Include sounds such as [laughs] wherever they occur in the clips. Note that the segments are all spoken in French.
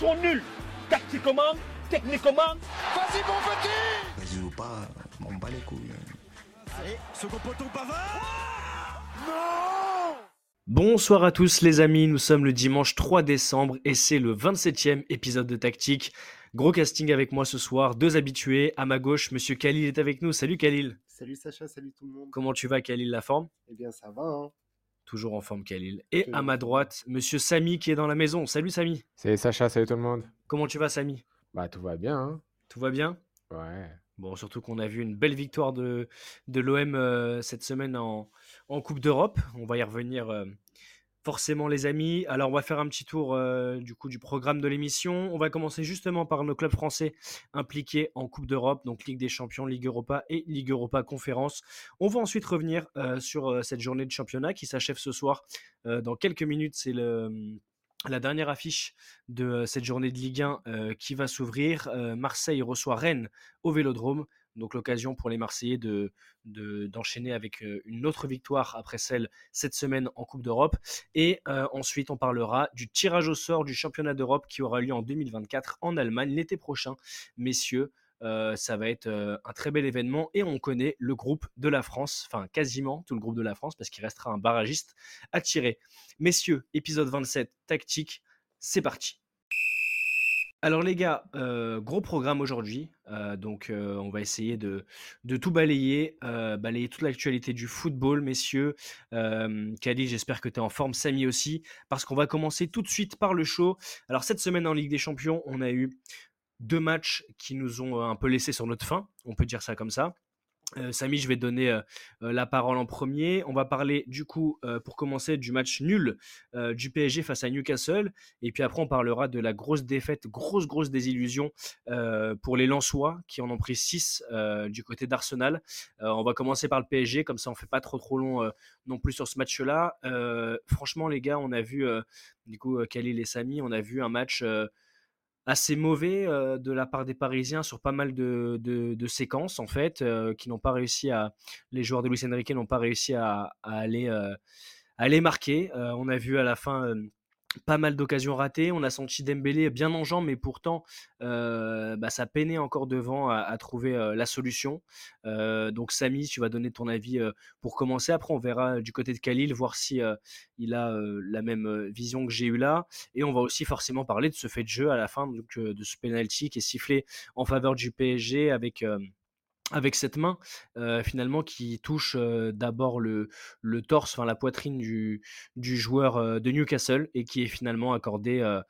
sont nuls. Tactiquement, techniquement. Vas-y mon petit Vas-y ou pas, on bat les couilles. Allez, second poteau Pavard Non Bonsoir à tous les amis, nous sommes le dimanche 3 décembre et c'est le 27e épisode de Tactique. Gros casting avec moi ce soir, deux habitués. À ma gauche, Monsieur Khalil est avec nous. Salut Khalil. Salut Sacha, salut tout le monde. Comment tu vas Khalil, la forme? Eh bien ça va, hein. Toujours en forme Khalil. Et à ma droite, Monsieur Samy qui est dans la maison. Salut Samy. Salut Sacha, salut tout le monde. Comment tu vas Samy? Bah tout va bien, hein Tout va bien? Ouais. Bon, surtout qu'on a vu une belle victoire de, de l'OM euh, cette semaine en, en Coupe d'Europe. On va y revenir euh, forcément, les amis. Alors, on va faire un petit tour euh, du coup du programme de l'émission. On va commencer justement par nos clubs français impliqués en Coupe d'Europe, donc Ligue des Champions, Ligue Europa et Ligue Europa Conférence. On va ensuite revenir euh, sur euh, cette journée de championnat qui s'achève ce soir. Dans quelques minutes, c'est la dernière affiche de cette journée de Ligue 1 euh, qui va s'ouvrir. Marseille reçoit Rennes au Vélodrome. Donc l'occasion pour les Marseillais de, de- d'enchaîner avec euh, une autre victoire après celle cette semaine en Coupe d'Europe. Et euh, ensuite, on parlera du tirage au sort du championnat d'Europe qui aura lieu en 2024 en Allemagne l'été prochain. Messieurs, euh, ça va être un très bel événement et on connaît le groupe de la France, enfin quasiment tout le groupe de la France parce qu'il restera un barragiste à tirer. Messieurs, épisode 27, tactique, c'est parti. Alors les gars, euh, gros programme aujourd'hui, euh, donc euh, on va essayer de, tout balayer, balayer toute l'actualité du football, messieurs. Kali, j'espère que tu es en forme, Samy aussi, parce qu'on va commencer tout de suite par le show. Alors cette semaine en Ligue des Champions, on a eu deux matchs qui nous ont un peu laissé sur notre faim, on peut dire ça comme ça. Euh, Samy, je vais donner euh, euh, la parole en premier. On va parler du coup, pour commencer, du match nul du PSG face à Newcastle. Et puis après, on parlera de la grosse défaite, grosse, grosse désillusion pour les Lensois qui en ont pris 6 du côté d'Arsenal. On va commencer par le PSG, comme ça on fait pas trop trop long non plus sur ce match-là. Franchement, les gars, on a vu, du coup, Khalil et Samy, on a vu un match assez mauvais de la part des Parisiens sur pas mal de, séquences en fait, qui n'ont pas réussi à, les joueurs de Luis Enrique n'ont pas réussi à, à aller, à aller marquer. On a vu à la fin pas mal d'occasions ratées. On a senti Dembélé bien en jambes, mais pourtant, euh, bah, ça peinait encore devant à, trouver euh, la solution. Euh, donc, Samy, tu vas donner ton avis euh, pour commencer. Après, on verra du côté de Khalil, voir si il a la même vision que j'ai eu là. Et on va aussi forcément parler de ce fait de jeu à la fin, donc, de ce penalty qui est sifflé en faveur du PSG avec. Avec cette main finalement qui touche d'abord le, torse, enfin la poitrine du, joueur de Newcastle et qui est finalement accordé euh,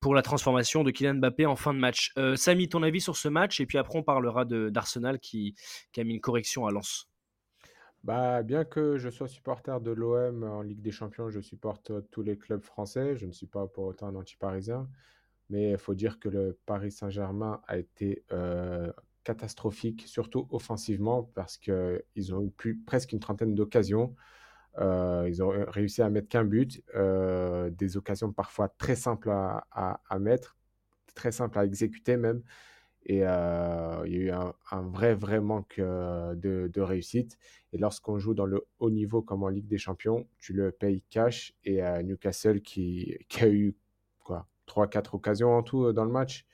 pour la transformation de Kylian Mbappé en fin de match. Samy, ton avis sur ce match? Et puis après on parlera d'Arsenal qui, qui a mis une correction à Lens. Bah bien que je sois supporter de l'OM en Ligue des Champions, je supporte tous les clubs français. Je ne suis pas pour autant un anti-parisien. Mais il faut dire que le Paris Saint-Germain a été catastrophique, surtout offensivement, parce qu'ils ont eu plus, presque une trentaine d'occasions. Euh, ils ont réussi à mettre qu'un but, euh, des occasions parfois très simples à, à- à mettre, très simples à exécuter même. Et euh, il y a eu un, un vrai, vrai manque euh, de, de réussite. Et lorsqu'on joue dans le haut niveau comme en Ligue des Champions, tu le payes cash. Et euh, Newcastle qui, qui a eu quoi, 3-4 occasions en tout euh, dans le match,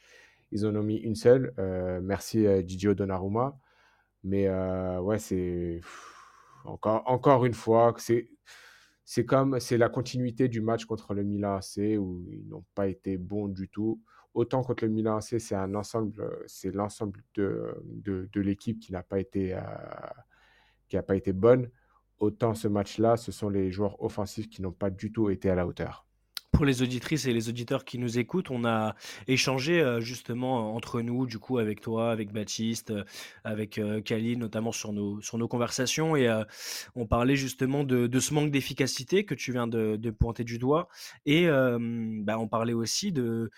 ils en ont mis une seule. Euh, merci euh, Didio Donnarumma. Mais euh, ouais, c'est encore, encore une fois, c'est c'est comme c'est la continuité du match contre le Milan AC où ils n'ont pas été bons du tout. Autant contre le Milan AC, c'est un ensemble, c'est l'ensemble de, de, de l'équipe qui n'a pas été euh, qui n'a pas été bonne. Autant ce match-là, ce sont les joueurs offensifs qui n'ont pas du tout été à la hauteur. Pour les auditrices et les auditeurs qui nous écoutent, on a échangé euh, justement entre nous, du coup, avec toi, avec Baptiste, euh, avec euh, notamment sur nos, sur nos conversations. Et euh, on parlait justement de, ce manque d'efficacité que tu viens de, pointer du doigt. Et bah, on parlait aussi de,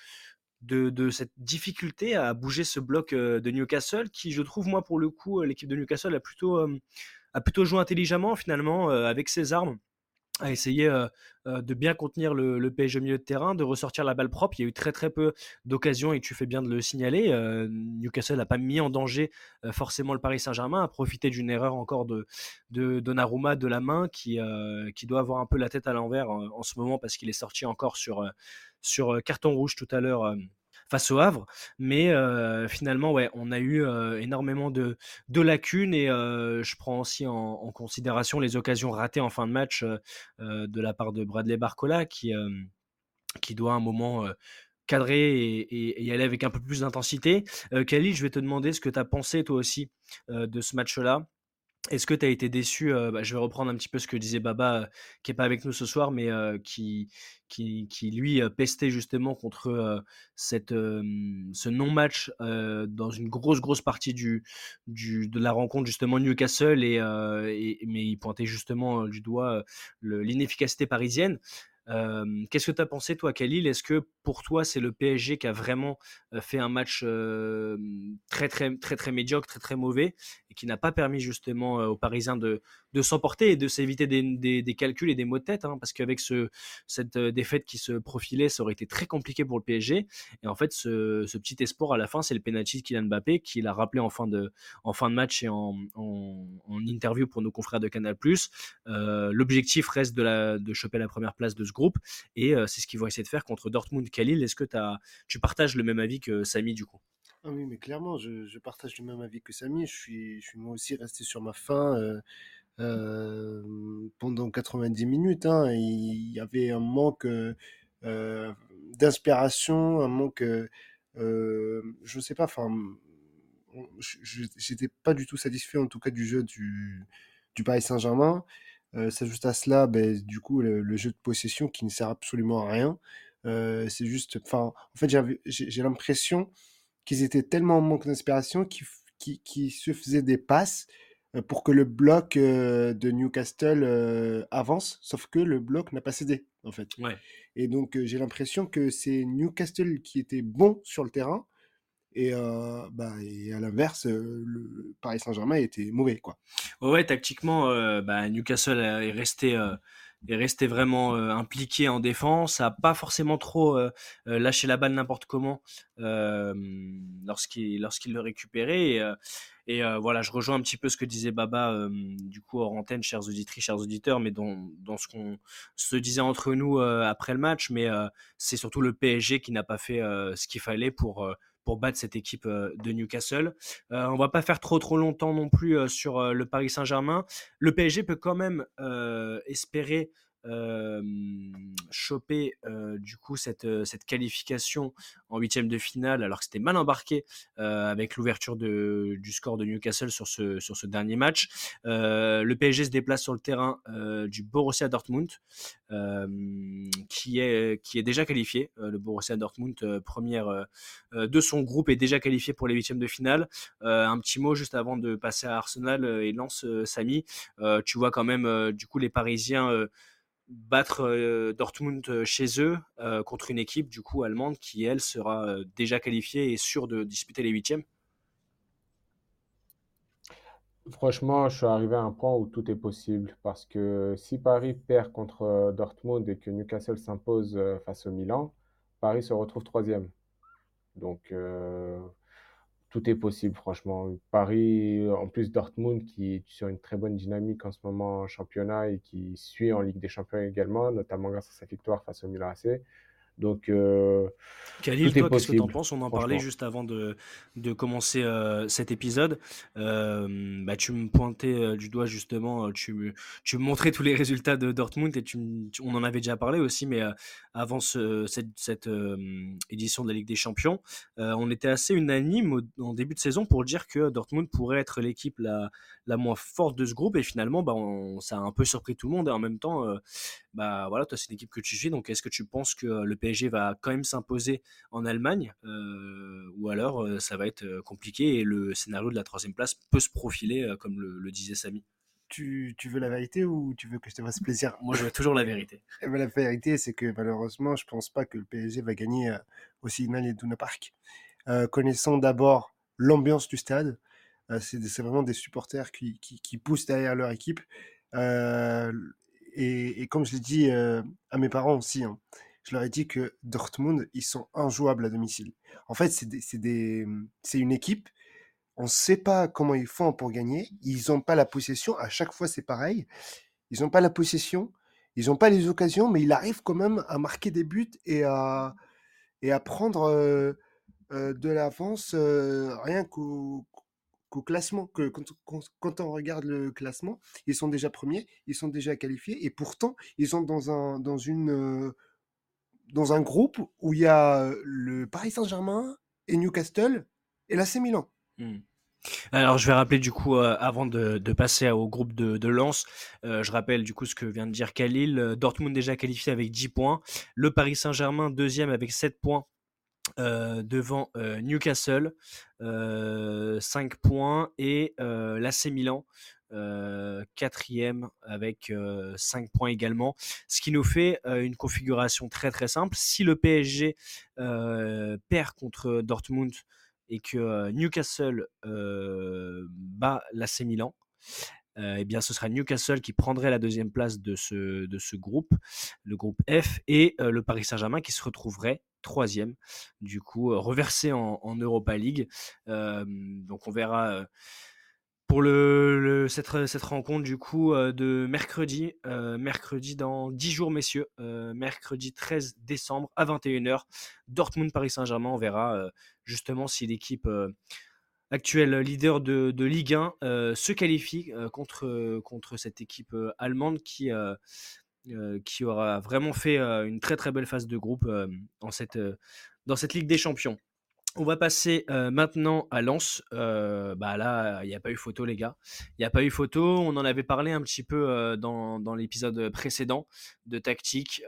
de, de cette difficulté à bouger ce bloc de Newcastle, qui, je trouve, moi, pour le coup, l'équipe de Newcastle a plutôt, a plutôt joué intelligemment, finalement, avec ses armes à essayer de bien contenir le, PSG au milieu de terrain, de ressortir la balle propre. Il y a eu très très peu d'occasions et tu fais bien de le signaler. Newcastle n'a pas mis en danger forcément le Paris Saint-Germain, a profité d'une erreur encore de, de Donnarumma de la main qui, qui doit avoir un peu la tête à l'envers en, en ce moment parce qu'il est sorti encore sur, sur carton rouge tout à l'heure. Euh, face au Havre. Mais finalement, on a eu énormément de, lacunes et je prends aussi en, considération les occasions ratées en fin de match de la part de Bradley Barcola qui, doit un moment cadrer et, y aller avec un peu plus d'intensité. Khalil, je vais te demander ce que tu as pensé toi aussi de ce match-là. Est-ce que tu as été déçu bah, Je vais reprendre un petit peu ce que disait Baba, qui n'est pas avec nous ce soir, mais qui, qui, qui, lui pestait justement contre cette, ce non-match dans une grosse, grosse partie du, du, de la rencontre, justement Newcastle, et, et mais il pointait justement du doigt l'inefficacité parisienne. Qu'est-ce que tu as pensé, toi, Khalil? Est-ce que pour toi, c'est le PSG qui a vraiment fait un match très, très, très, très médiocre, très, très mauvais, et qui n'a pas permis justement aux Parisiens de, de s'emporter et de s'éviter des, des, calculs et des maux de tête, hein, parce qu'avec ce, cette défaite qui se profilait, ça aurait été très compliqué pour le PSG. Et en fait, ce, ce petit espoir à la fin, c'est le penalty de Kylian Mbappé, qui l'a rappelé en fin, de, en fin de match et en, en, interview pour nos confrères de Canal+. L'objectif reste de, de choper la première place de ce groupe, et c'est ce qu'ils vont essayer de faire contre Dortmund Khalil. Est-ce que tu partages le même avis que Samy du coup? Ah oui, mais clairement, je, partage le même avis que Samy. Je suis, moi aussi resté sur ma fin euh, pendant 90 minutes. Hein. Il y avait un manque euh, d'inspiration, un manque, euh, je ne sais pas, enfin, j'étais pas du tout satisfait en tout cas du jeu du Paris Saint-Germain. Euh, S'ajoute à cela, ben, du coup, le, jeu de possession qui ne sert absolument à rien. Euh, c'est juste, enfin, en fait, j'ai l'impression qu'ils étaient tellement en manque d'inspiration qu'ils se faisaient des passes pour que le bloc de Newcastle avance, sauf que le bloc n'a pas cédé, en fait. Et donc, j'ai l'impression que c'est Newcastle qui était bon sur le terrain, et, bah, à l'inverse, Paris Saint-Germain était mauvais. Quoi. Ouais, tactiquement, bah, Newcastle est resté, est resté vraiment impliqué en défense, a pas forcément trop lâché la balle n'importe comment lorsqu'il lorsqu'il le récupérait. Et, voilà, je rejoins un petit peu ce que disait Baba, du coup, hors antenne, chers auditrices, chers auditeurs, mais dans, dans ce qu'on se disait entre nous après le match. Mais c'est surtout le PSG qui n'a pas fait ce qu'il fallait pour pour battre cette équipe de Newcastle. on va pas faire trop trop longtemps non plus sur le Paris Saint-Germain. Le PSG peut quand même espérer choper du coup cette, cette qualification en huitième de finale alors que c'était mal embarqué avec l'ouverture du score de Newcastle sur ce, dernier match. le PSG se déplace sur le terrain du Borussia Dortmund qui, est, déjà qualifié. le Borussia Dortmund première de son groupe est déjà qualifié pour les huitièmes de finale. un petit mot juste avant de passer à Arsenal et lance Samy. tu vois quand même du coup les Parisiens battre Dortmund chez eux contre une équipe du coup allemande qui elle sera déjà qualifiée et sûre de disputer les huitièmes Franchement, je suis arrivé à un point où tout est possible parce que si Paris perd contre Dortmund et que Newcastle s'impose face au Milan, Paris se retrouve troisième. Donc tout est possible, franchement. Paris, en plus Dortmund, qui est sur une très bonne dynamique en ce moment en championnat et qui suit en Ligue des Champions également, notamment grâce à sa victoire face au Milan. Donc, euh, Khalil, toi, qu'est-ce que tu en penses? On en parlait juste avant de, de commencer euh, cet épisode. Euh, bah, tu me pointais euh, du doigt justement, tu, tu me montrais tous les résultats de Dortmund et tu, on en avait déjà parlé aussi, mais avant ce, cette, cette édition de la Ligue des Champions, on était assez unanime en début de saison pour dire que Dortmund pourrait être l'équipe la, la moins forte de ce groupe et finalement, bah, ça a un peu surpris tout le monde et en même temps, bah voilà, toi c'est une équipe que tu suis, donc est-ce que tu penses que le PSG va quand même s'imposer en Allemagne euh, ou alors euh, ça va être euh, compliqué et le scénario de la troisième place peut se profiler comme le, disait Samy? Tu, veux la vérité ou tu veux que je te fasse plaisir? Moi, je veux toujours la vérité. [laughs] Eh ben, la vérité, c'est que malheureusement, je pense pas que le PSG va gagner au Signal Iduna Park. connaissant d'abord l'ambiance du stade, c'est vraiment des supporters qui, qui, poussent derrière leur équipe. Et, comme je l'ai dit à mes parents aussi, hein, je leur ai dit que Dortmund, ils sont injouables à domicile. En fait, c'est une équipe, on ne sait pas comment ils font pour gagner, ils n'ont pas la possession, à chaque fois c'est pareil, ils n'ont pas la possession, ils n'ont pas les occasions, mais ils arrivent quand même à marquer des buts et à, prendre euh, de l'avance euh, rien qu'au qu'au classement. Quand, on regarde le classement, ils sont déjà premiers, ils sont déjà qualifiés, et pourtant, ils sont dans un, dans une, euh, dans un groupe où il y a euh, le Paris Saint-Germain et Newcastle et l'AC Milan. Hmm. Alors, je vais rappeler du coup, euh, avant de, passer au groupe de, de Lens, je rappelle du coup ce que vient de dire Khalil. Dortmund déjà qualifié avec 10 points. Le Paris Saint-Germain deuxième avec 7 points euh, devant euh, Newcastle, euh, 5 points. Et euh, l'AC Milan euh, quatrième avec euh, 5 points également. Ce qui nous fait euh, une configuration très très simple. Si le PSG euh, perd contre Dortmund et que euh, Newcastle euh, bat l'AC Milan, euh, eh bien, ce sera Newcastle qui prendrait la deuxième place de ce, groupe, le groupe F, et euh, le Paris Saint-Germain qui se retrouverait troisième, du coup, euh, reversé en, Europa League. Donc, on verra. pour cette, re- cette rencontre du coup de mercredi, mercredi dans 10 jours messieurs, mercredi 13 décembre à 21h, Dortmund Paris Saint-Germain, on verra justement si l'équipe euh, actuelle leader de, de Ligue 1 euh, se qualifie euh, contre, contre cette équipe euh, allemande qui, euh, euh, aura vraiment fait euh, une très très belle phase de groupe euh, euh, dans cette Ligue des Champions. On va passer euh, maintenant à Lens. Euh, bah là, il n'y a pas eu photo, les gars. Il n'y a pas eu photo. On en avait parlé un petit peu euh, dans, l'épisode précédent de tactique,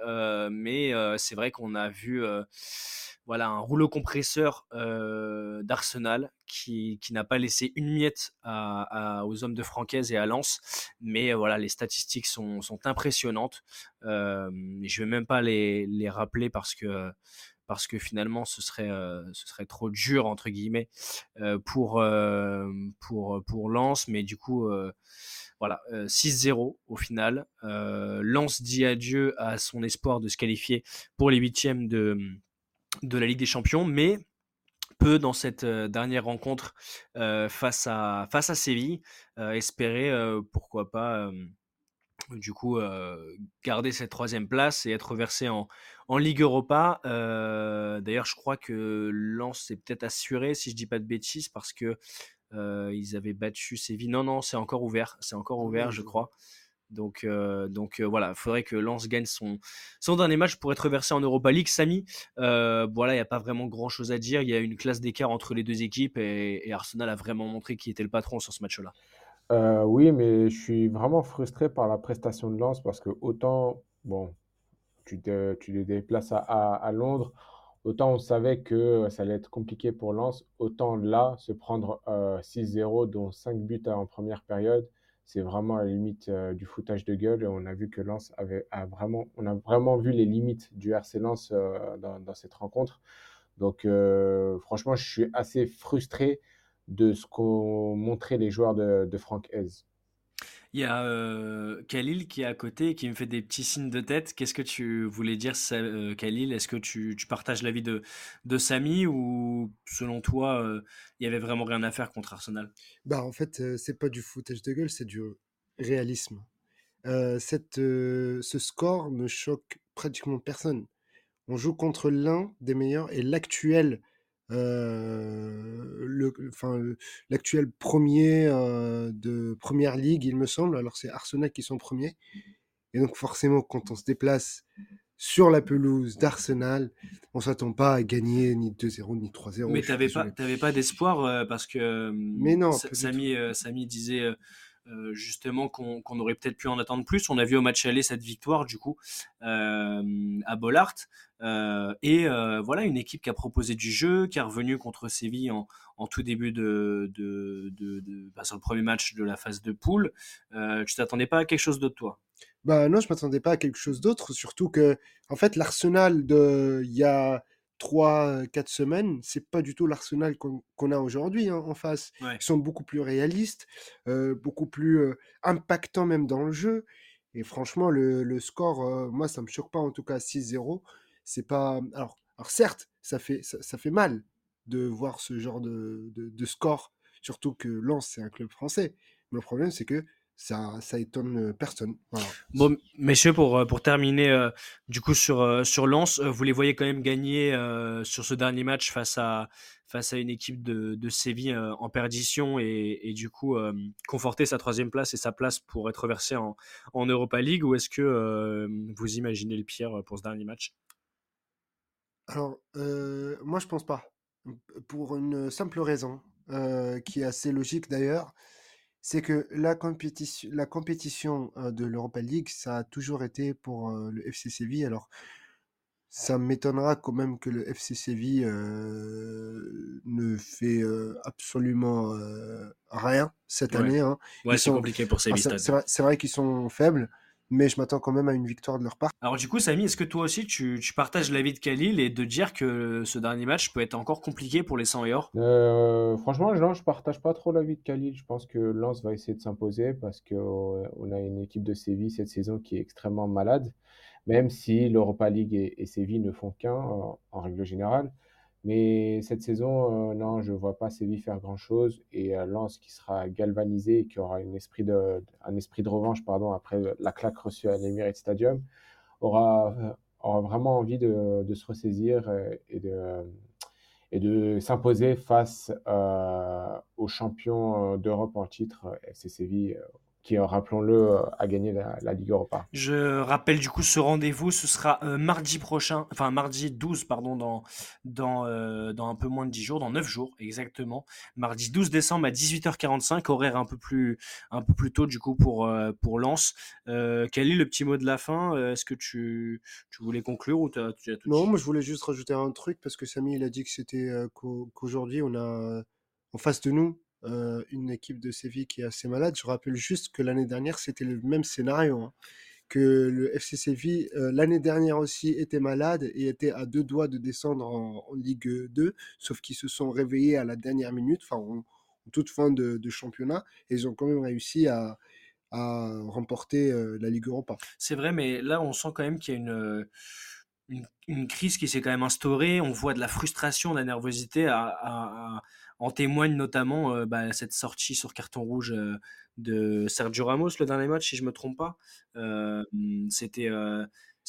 mais c'est vrai qu'on a vu voilà un rouleau compresseur d'Arsenal qui, n'a pas laissé une miette aux hommes de Francaise et à Lens. Mais voilà, les statistiques sont, sont impressionnantes. Je vais même pas les rappeler parce que parce que finalement ce serait euh, ce serait trop dur entre guillemets euh, pour euh, pour pour Lens. Mais du coup voilà euh, 6-0 au final. Lens dit adieu à son espoir de se qualifier pour les huitièmes de de la Ligue des Champions mais peut dans cette dernière rencontre face à face à Séville espérer pourquoi pas du coup euh, garder cette troisième place et être versé en, en Ligue Europa. Euh, D'ailleurs, je crois que Lens s'est peut-être assuré, si je dis pas de bêtises, parce que euh, ils avaient battu Séville. Non, non, c'est encore ouvert, c'est encore ouvert, je crois. Donc, donc voilà, il faudrait que Lens gagne son, son dernier match pour être versé en Europa League. Samy, voilà, il n'y a pas vraiment grand chose à dire. Il y a une classe d'écart entre les deux équipes et, et Arsenal a vraiment montré qui était le patron sur ce match-là. Euh, oui, mais je suis vraiment frustré par la prestation de Lens parce que autant, bon, tu te, tu déplaces à, à, Londres, autant on savait que ça allait être compliqué pour Lens, autant là, se prendre euh, 6-0, dont 5 buts en première période, c'est vraiment à la limite euh, du foutage de gueule. Et on a vu que Lens avait vraiment, on a vraiment vu les limites du RC Lens euh, dans, dans cette rencontre. Donc, euh, franchement, je suis assez frustré de ce qu'ont montré les joueurs de, de Franck Hez. Il y a euh, Khalil qui est à côté et qui me fait des petits signes de tête. Qu'est-ce que tu voulais dire, euh, Khalil? Est-ce que tu, tu partages l'avis de, de Samy ou selon toi, euh, il y avait vraiment rien à faire contre Arsenal? Bah, en fait, euh, c'est pas du foutage de gueule, c'est du réalisme. Euh, cette, euh, ce score ne choque pratiquement personne. On joue contre l'un des meilleurs et l'actuel, euh, le, enfin, l'actuel premier euh, de première ligue, il me semble. Alors c'est Arsenal qui sont premiers. Et donc forcément, quand on se déplace sur la pelouse d'Arsenal, on s'attend pas à gagner ni 2-0 ni 3-0. Mais t'avais pas, t'avais pas d'espoir euh, parce que euh, Mais non, Samy, euh, Samy disait euh, euh, justement qu'on qu'on aurait peut-être pu en attendre plus. On a vu au match aller cette victoire du coup euh, à Bollard Euh, et euh, voilà une équipe qui a proposé du jeu, qui est revenue contre Séville en, en tout début de, de, de, de- bah, sur le premier match de la phase de poule. Euh, tu t'attendais pas à quelque chose d'autre toi? Bah non, je m'attendais pas à quelque chose d'autre, surtout que, en fait, l'Arsenal de il y a 3-4 semaines, c'est pas du tout l'Arsenal qu'on a aujourd'hui hein, en face. Ouais. Ils sont beaucoup plus réalistes, euh, beaucoup plus impactants même dans le jeu. Et franchement, le, le score, moi, ça me choque pas, en tout cas 6-0. C'est pas. Alors, alors certes, ça fait, ça, fait mal de voir ce genre de, de, score, surtout que Lens, c'est un club français. Mais le problème, c'est que ça, ça étonne personne. Bon, messieurs, pour, pour terminer du coup sur, sur Lens, vous les voyez quand même gagner sur ce dernier match face à, face à une équipe de, de Séville en perdition et, et du coup conforter sa troisième place et sa place pour être versé en, en Europa League ou est-ce que vous imaginez le pire pour ce dernier match? Alors, moi je pense pas. Pour une simple raison, qui est assez logique d'ailleurs c'est que la compétition, la compétition de l'Europa League, ça a toujours été pour le FC Séville. Alors, ça m'étonnera quand même que le FC Séville ne fait absolument rien cette année. Hein. Ouais, c'est compliqué pour Séville. c'est vrai qu'ils sont faibles, mais je m'attends quand même à une victoire de leur part. Alors du coup, Samy, est-ce que toi aussi tu, tu partages l'avis de Khalil et de dire que ce dernier match peut être encore compliqué pour les 100 et or euh, Franchement, non, je partage pas trop l'avis de Khalil. Je pense que Lens va essayer de s'imposer parce qu'on euh, a une équipe de Séville cette saison qui est extrêmement malade, même si l'Europa League et, et, Séville ne font qu'un en règle générale. Mais cette saison, euh, non, je ne vois pas Séville faire grand-chose. Et euh, Lens qui sera galvanisé et qui aura un esprit de, un esprit de revanche pardon, après la claque reçue à l'Emirates Stadium, aura, euh, aura vraiment envie de, de se ressaisir et de, et de s'imposer face aux champions d'Europe en titre, FC Séville, qui, euh, rappelons-le, euh, a gagné la, Ligue Europa. Je rappelle du coup ce rendez-vous, ce sera euh, mardi prochain, enfin mardi 12, pardon, dans, dans, dans un peu moins de 10 jours, dans 9 jours exactement. Mardi 12 décembre à 18h45, horaire un peu plus, un peu plus tôt du coup pour, pour Lens. quel est le petit mot de la fin Est-ce que tu, tu voulais conclure ou tu as, tout Non, moi je voulais juste rajouter un truc parce que Samy il a dit que c'était qu'aujourd'hui on a en face de nous une équipe de Séville qui est assez malade. Je rappelle juste que l'année dernière, c'était le même scénario. Hein. que le FC Séville, l'année dernière aussi, était malade et était à deux doigts de descendre en, Ligue 2, sauf qu'ils se sont réveillés à la dernière minute, enfin en, toute fin de, championnat, et ils ont quand même réussi à, remporter la Ligue Europa. C'est vrai, mais là, on sent quand même qu'il y a une... Une, crise qui s'est quand même instaurée. On voit de la frustration, de la nervosité à, en témoigne notamment euh, bah, cette sortie sur carton rouge euh, de Sergio Ramos le dernier match, si je me trompe pas. Euh, c'était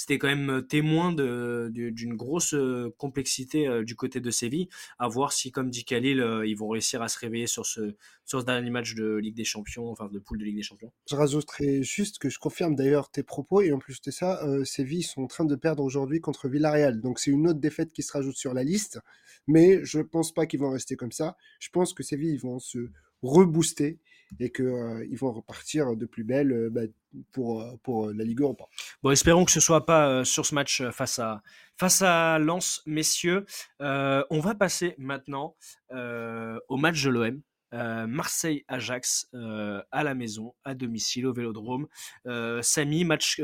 c'était quand même témoin d'une grosse complexité du côté de Séville. À voir si, comme dit Khalil, ils vont réussir à se réveiller sur ce, sur ce dernier match de Ligue des Champions, enfin de poule de Ligue des Champions. Je rajouterai juste que je confirme d'ailleurs tes propos, et en plus de ça, Séville sont en train de perdre aujourd'hui contre Villarreal. Donc c'est une autre défaite qui se rajoute sur la liste. Mais je ne pense pas qu'ils vont rester comme ça. Je pense que Séville, ils vont se rebooster et qu'ils euh, vont repartir de plus belle euh, bah, pour, euh, pour la Ligue Europa. Bon, espérons que ce soit pas sur ce match face à, face à Lens, messieurs. on va passer maintenant au match de l'OM. Marseille-Ajax à la maison, à domicile, au Vélodrome. Samy, match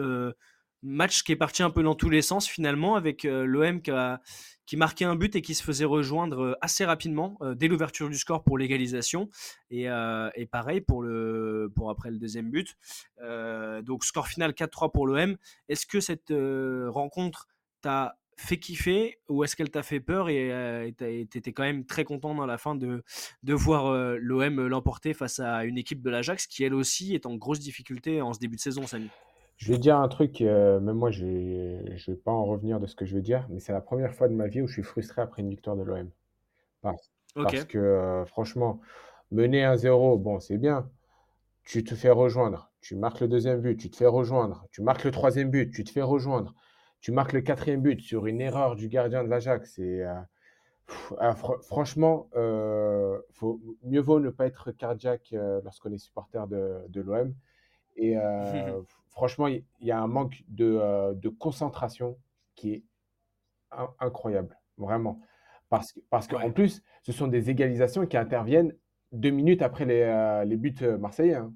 match qui est parti un peu dans tous les sens finalement avec l'OM qui a, qui marquait un but et qui se faisait rejoindre euh, assez rapidement euh, dès l'ouverture du score pour l'égalisation. Et, euh, pareil pour, le, après le deuxième but. donc score final 4-3 pour l'OM. Est-ce que cette rencontre t'a fait kiffer ou est-ce qu'elle t'a fait peur et t'étais quand même très content dans la fin de, de voir l'OM l'emporter face à une équipe de l'Ajax qui elle aussi est en grosse difficulté en ce début de saison, Samy? Je vais dire un truc, euh, même moi, je ne vais pas en revenir de ce que je veux dire, mais c'est la première fois de ma vie où je suis frustré après une victoire de l'OM. Parce, parce que, euh, franchement, mener 1-0, bon, c'est bien. Tu te fais rejoindre. Tu marques le deuxième but, tu te fais rejoindre. Tu marques le troisième but, tu te fais rejoindre. Tu marques le quatrième but sur une erreur du gardien de l'Ajax. Euh, ah, franchement, faut, mieux vaut ne pas être cardiaque lorsqu'on est supporter de, de l'OM. Et [laughs] franchement, il y a un manque de, euh, de concentration qui est incroyable, vraiment. Parce, parce qu'en plus, ce sont des égalisations qui interviennent deux minutes après les, euh, les buts euh, marseillais. Hein.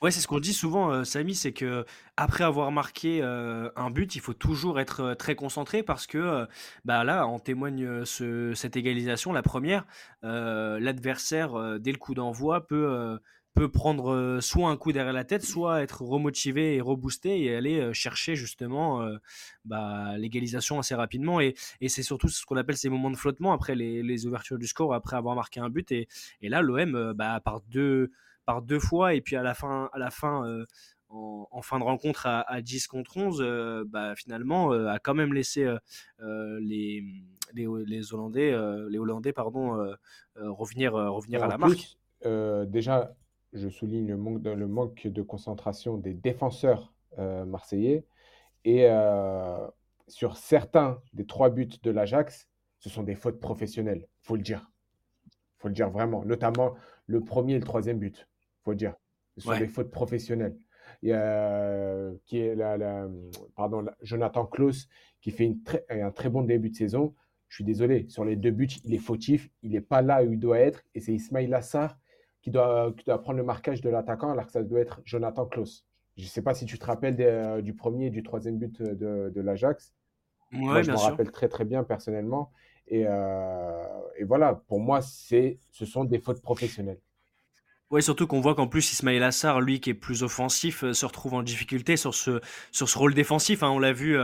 Ouais, c'est ce qu'on dit souvent, Samy, c'est que après avoir marqué un but, il faut toujours être très concentré parce que bah là, en témoigne ce, cette égalisation, la première, l'adversaire dès le coup d'envoi peut peut prendre euh, soit un coup derrière la tête, soit être remotivé et reboosté et aller euh, chercher justement euh, bah, l'égalisation assez rapidement. Et, et c'est surtout ce qu'on appelle ces moments de flottement après les, les, ouvertures du score, après avoir marqué un but. Et, et là, l'OM, bah, par deux par deux fois et puis à la fin, à la fin en, fin de rencontre à, 10 contre 11, bah, finalement, a quand même laissé les, les, Hollandais, les Hollandais pardon, revenir, revenir à la marque. déjà, je souligne le manque de, le manque de concentration des défenseurs marseillais. Et sur certains des trois buts de l'Ajax, ce sont des fautes professionnelles, faut le dire. faut le dire vraiment. Notamment le premier et le troisième but, faut le dire. Ce sont des fautes professionnelles. Il y a, qui est la, pardon, Jonathan Klaus qui fait une un très bon début de saison. Je suis désolé, sur les deux buts, il est fautif, il n'est pas là où il doit être. Et c'est Ismail Assar qui doit, qui doit prendre le marquage de l'attaquant alors que ça doit être Jonathan Klaus. Je ne sais pas si tu te rappelles euh, du premier et du troisième but de, de l'Ajax. moi, je me rappelle très très bien personnellement. Et, euh, et voilà, pour moi, ce sont des fautes professionnelles. Oui, surtout qu'on voit qu'en plus Ismail Assar, lui qui est plus offensif, euh, se retrouve en difficulté sur ce, sur ce rôle défensif. Hein. On l'a vu,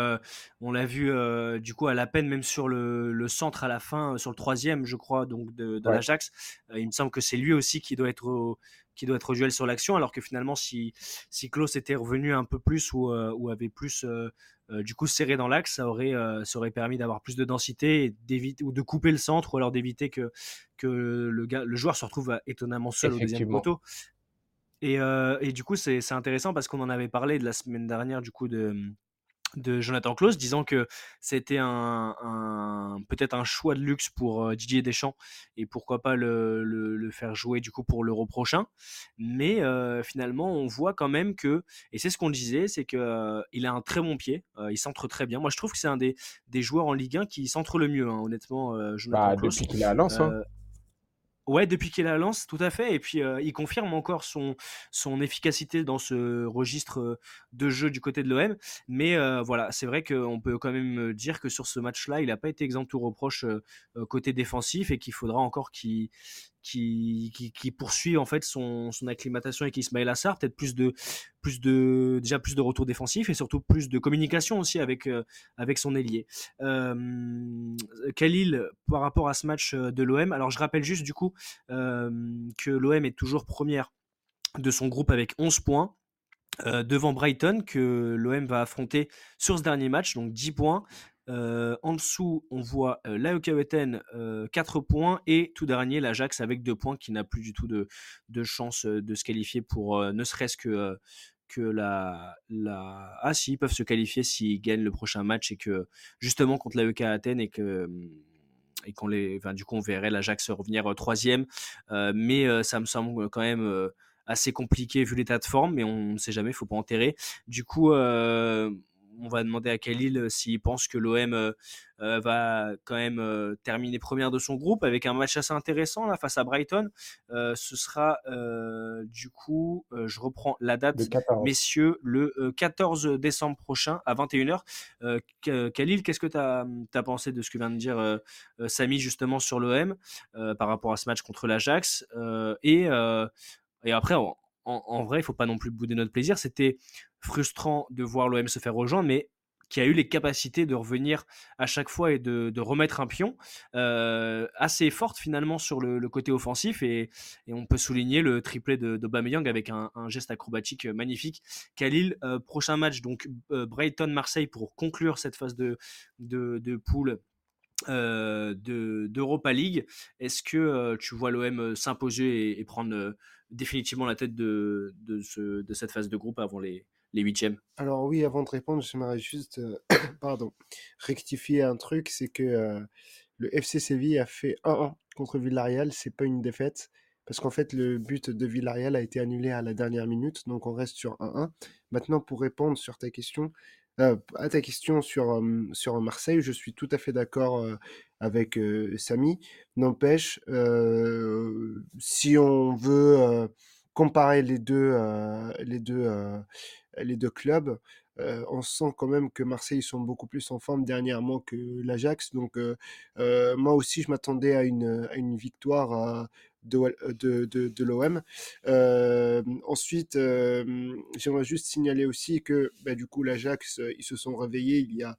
on l'a vu du coup à la peine même sur le, le, centre à la fin, sur le troisième, je crois, donc de, de l'Ajax. il me semble que c'est lui aussi qui doit être au, qui doit être duel sur l'action, alors que finalement, si, si Klaus était revenu un peu plus ou, euh, ou avait plus euh, euh, du coup serré dans l'axe, ça aurait, ça aurait permis d'avoir plus de densité et d'éviter ou de couper le centre ou alors d'éviter que, que le, gars, le joueur se retrouve étonnamment seul au deuxième poteau. Et, et, du coup, c'est intéressant parce qu'on en avait parlé de la semaine dernière, du coup, de, de Jonathan Klaus, disant que c'était un, peut-être un choix de luxe pour euh, Didier Deschamps et pourquoi pas le, faire jouer du coup pour l'Euro prochain. Mais euh, finalement, on voit quand même que, et c'est ce qu'on disait, c'est qu'il euh, il a un très bon pied, il centre très bien. Moi, je trouve que c'est un des, des, joueurs en Ligue 1 qui centre le mieux, hein, honnêtement. Jonathan bah, Klaus. Depuis qu'il est à Lens. Hein. Ouais, depuis qu'il a lance, tout à fait. Et puis, il confirme encore son, efficacité dans ce registre de jeu du côté de l'OM. Mais voilà, c'est vrai qu'on peut quand même dire que sur ce match-là, il n'a pas été exempt de reproche côté défensif et qu'il faudra encore qu'il qui, poursuit en fait son, acclimatation avec Ismaël Assar, peut-être plus de, déjà plus de retour défensif et surtout plus de communication aussi avec, euh, avec son ailier. Euh, Khalil, par rapport à ce match euh, de l'OM, alors je rappelle juste du coup que l'OM est toujours première de son groupe avec 11 points. devant Brighton que l'OM va affronter sur ce dernier match, donc 10 points. Euh, en dessous, on voit euh, l'AEK 4 points et tout dernier l'Ajax avec 2 points qui n'a plus du tout de, chance de se qualifier pour ne serait-ce que, que la, la... Ah si, ils peuvent se qualifier s'ils gagnent le prochain match et que justement contre l'AEK Athènes et que qu'on les, du coup on verrait l'Ajax revenir troisième, mais ça me semble quand même assez compliqué vu l'état de forme, mais on ne sait jamais, il faut pas enterrer. Du coup, on va demander à Khalil euh, s'il pense que l'OM euh, euh, va quand même terminer première de son groupe avec un match assez intéressant là face à Brighton. ce sera du coup, je reprends la date, messieurs, le 14 décembre prochain à 21h. Khalil, qu'est-ce que tu as, pensé de ce que vient de dire Samy justement sur l'OM par rapport à ce match contre l'Ajax et, et après, en, vrai, il faut pas non plus bouder notre plaisir. C'était frustrant de voir l'OM se faire rejoindre, mais qui a eu les capacités de revenir à chaque fois et de, remettre un pion euh, assez forte finalement sur le, côté offensif et, on peut souligner le triplé d'Aubameyang avec un, geste acrobatique magnifique. Khalil, euh, prochain match donc euh, Brighton-Marseille pour conclure cette phase de, de, poule d'Europa League. Est-ce que tu vois l'OM s'imposer et, prendre définitivement la tête de, cette phase de groupe avant les, huitièmes? Alors oui, avant de répondre, j'aimerais juste euh, [coughs] pardon, rectifier un truc, c'est que euh, le FC Séville a fait 1-1 contre Villarreal, c'est pas une défaite, parce qu'en fait le but de Villarreal a été annulé à la dernière minute, donc on reste sur 1-1. Maintenant, pour répondre sur ta question, euh, à ta question sur, sur Marseille, je suis tout à fait d'accord avec Samy. N'empêche, si on veut comparer les deux, les deux, les deux clubs, on sent quand même que Marseille sont beaucoup plus en forme dernièrement que l'Ajax. Donc moi aussi, je m'attendais à une, à une victoire de, de, de, l'OM. ensuite, j'aimerais juste signaler aussi que bah, du coup, l'Ajax, ils se sont réveillés il y a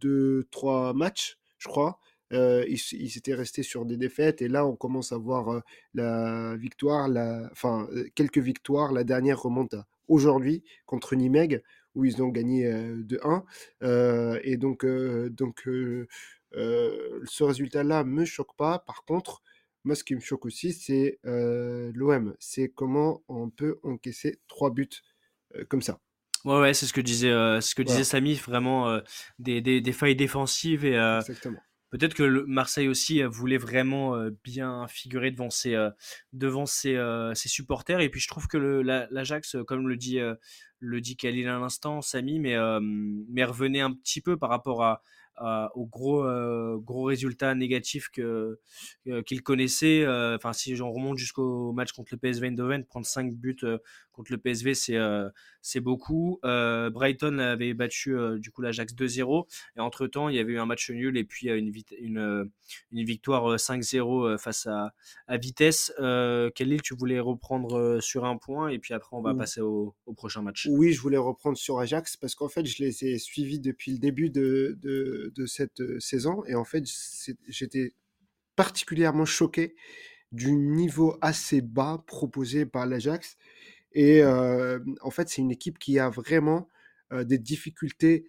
deux, trois matchs, je crois. euh, ils, étaient restés sur des défaites et là on commence à voir euh, la victoire, la, enfin euh, quelques victoires. La dernière remonte à aujourd'hui contre Nimeg où ils ont gagné euh, de 1 Euh, et donc euh, donc euh, euh, ce résultat-là me choque pas. Par contre, moi ce qui me choque aussi c'est euh, l'OM. C'est comment on peut encaisser trois buts euh, comme ça. Ouais, ouais, c'est ce que disait, euh, ce que disait Voilà, Samy, vraiment des, des, des failles défensives et exactement. peut-être que le Marseille aussi voulait vraiment bien figurer devant ses, devant ses, ses supporters. Et puis je trouve que la- l'Ajax, comme le dit, le dit Khalil à l'instant, Samy, mais, mais revenait un petit peu par rapport à, à- aux gros, euh, gros résultats négatifs que, euh, qu'il connaissait. Euh, Enfin, si j'en remonte jusqu'au match contre le PSV Eindhoven, prendre 5 buts euh, contre le PSV, c'est euh, c'est beaucoup. Euh, Brighton avait battu euh, du coup l'Ajax 2-0. Et entre-temps, il y avait eu un match nul et puis euh, une, vit- une, euh, une victoire euh, 5-0 euh, face à, à Vitesse. Euh, Khalil, tu voulais reprendre euh, sur un point et puis après, on va Ou- passer au, au prochain match. Oui, je voulais reprendre sur Ajax parce qu'en fait, je les ai suivis depuis le début de, de, de cette euh, saison et en fait, j'étais particulièrement choqué du niveau assez bas proposé par l'Ajax. Et euh, en fait, c'est une équipe qui a vraiment euh, des difficultés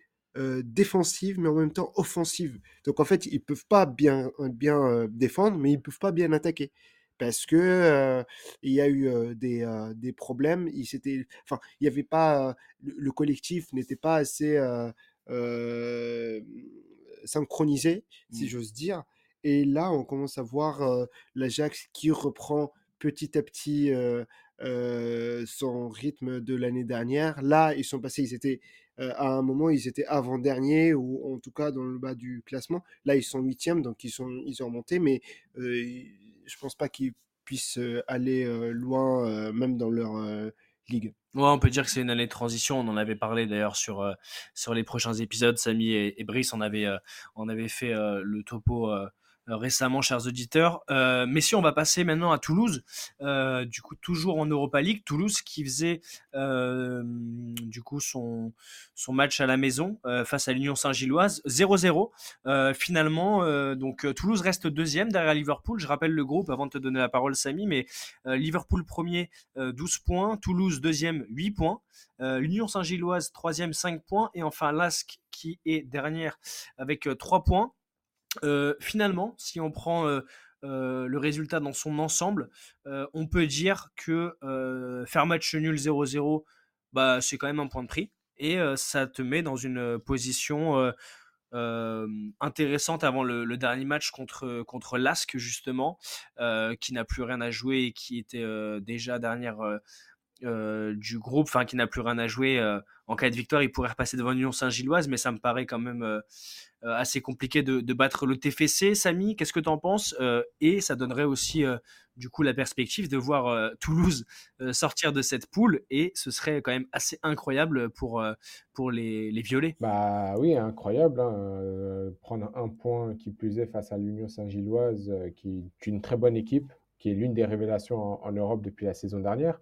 défensives, mais en même temps offensives. Donc en fait, ils peuvent pas bien, bien défendre, mais ils peuvent pas bien attaquer. Parce que il y a eu des, des problèmes, il enfin, il y avait pas, le collectif n'était pas assez synchronisé, si Mm. j'ose dire. Et là, on commence à voir l'Ajax qui reprend petit à petit son rythme de l'année dernière. Là, ils sont passés, ils étaient à un moment, ils étaient avant-dernier ou en tout cas dans le bas du classement. Là, ils sont huitièmes, donc ils sont ils ont remonté, mais je pense pas qu'ils puissent aller loin, même dans leur ligue. Ouais, on peut dire que c'est une année de transition. On en avait parlé d'ailleurs sur, euh, les prochains épisodes. Samy et, Brice en avaient, euh, fait euh, le topo récemment, chers auditeurs. Euh, mais si on va passer maintenant à Toulouse, euh, du coup, toujours en Europa League. Toulouse qui faisait euh, du coup son, match à la maison euh, face à l'Union Saint-Gilloise 0-0. Euh, finalement, euh, donc euh, Toulouse reste deuxième derrière Liverpool. Je rappelle le groupe avant de te donner la parole, Samy, mais euh, Liverpool premier, euh, 12 points. Toulouse deuxième, 8 points. Euh, L'Union Saint-Gilloise troisième, 5 points. Et enfin l'ASC qui est dernière avec euh, 3 points. Euh, finalement, si on prend euh, euh, le résultat dans son ensemble, on peut dire que faire match nul 0-0, bah, c'est quand même un point de prix. Et ça te met dans une position intéressante avant le, dernier match contre, contre l'ASC, justement, qui n'a plus rien à jouer et qui était déjà dernière euh, du groupe, enfin qui n'a plus rien à jouer. euh, en cas de victoire, il pourrait repasser devant l'Union Saint-Gilloise, mais ça me paraît quand même euh, assez compliqué de, battre le TFC. Samy, qu'est-ce que tu en penses Et ça donnerait aussi du coup la perspective de voir Toulouse sortir de cette poule, et ce serait quand même assez incroyable pour, pour les, les violets. Bah oui, incroyable. hein, prendre un point qui plus est face à l'Union Saint-Gilloise, qui est une très bonne équipe, qui est l'une des révélations en Europe depuis la saison dernière.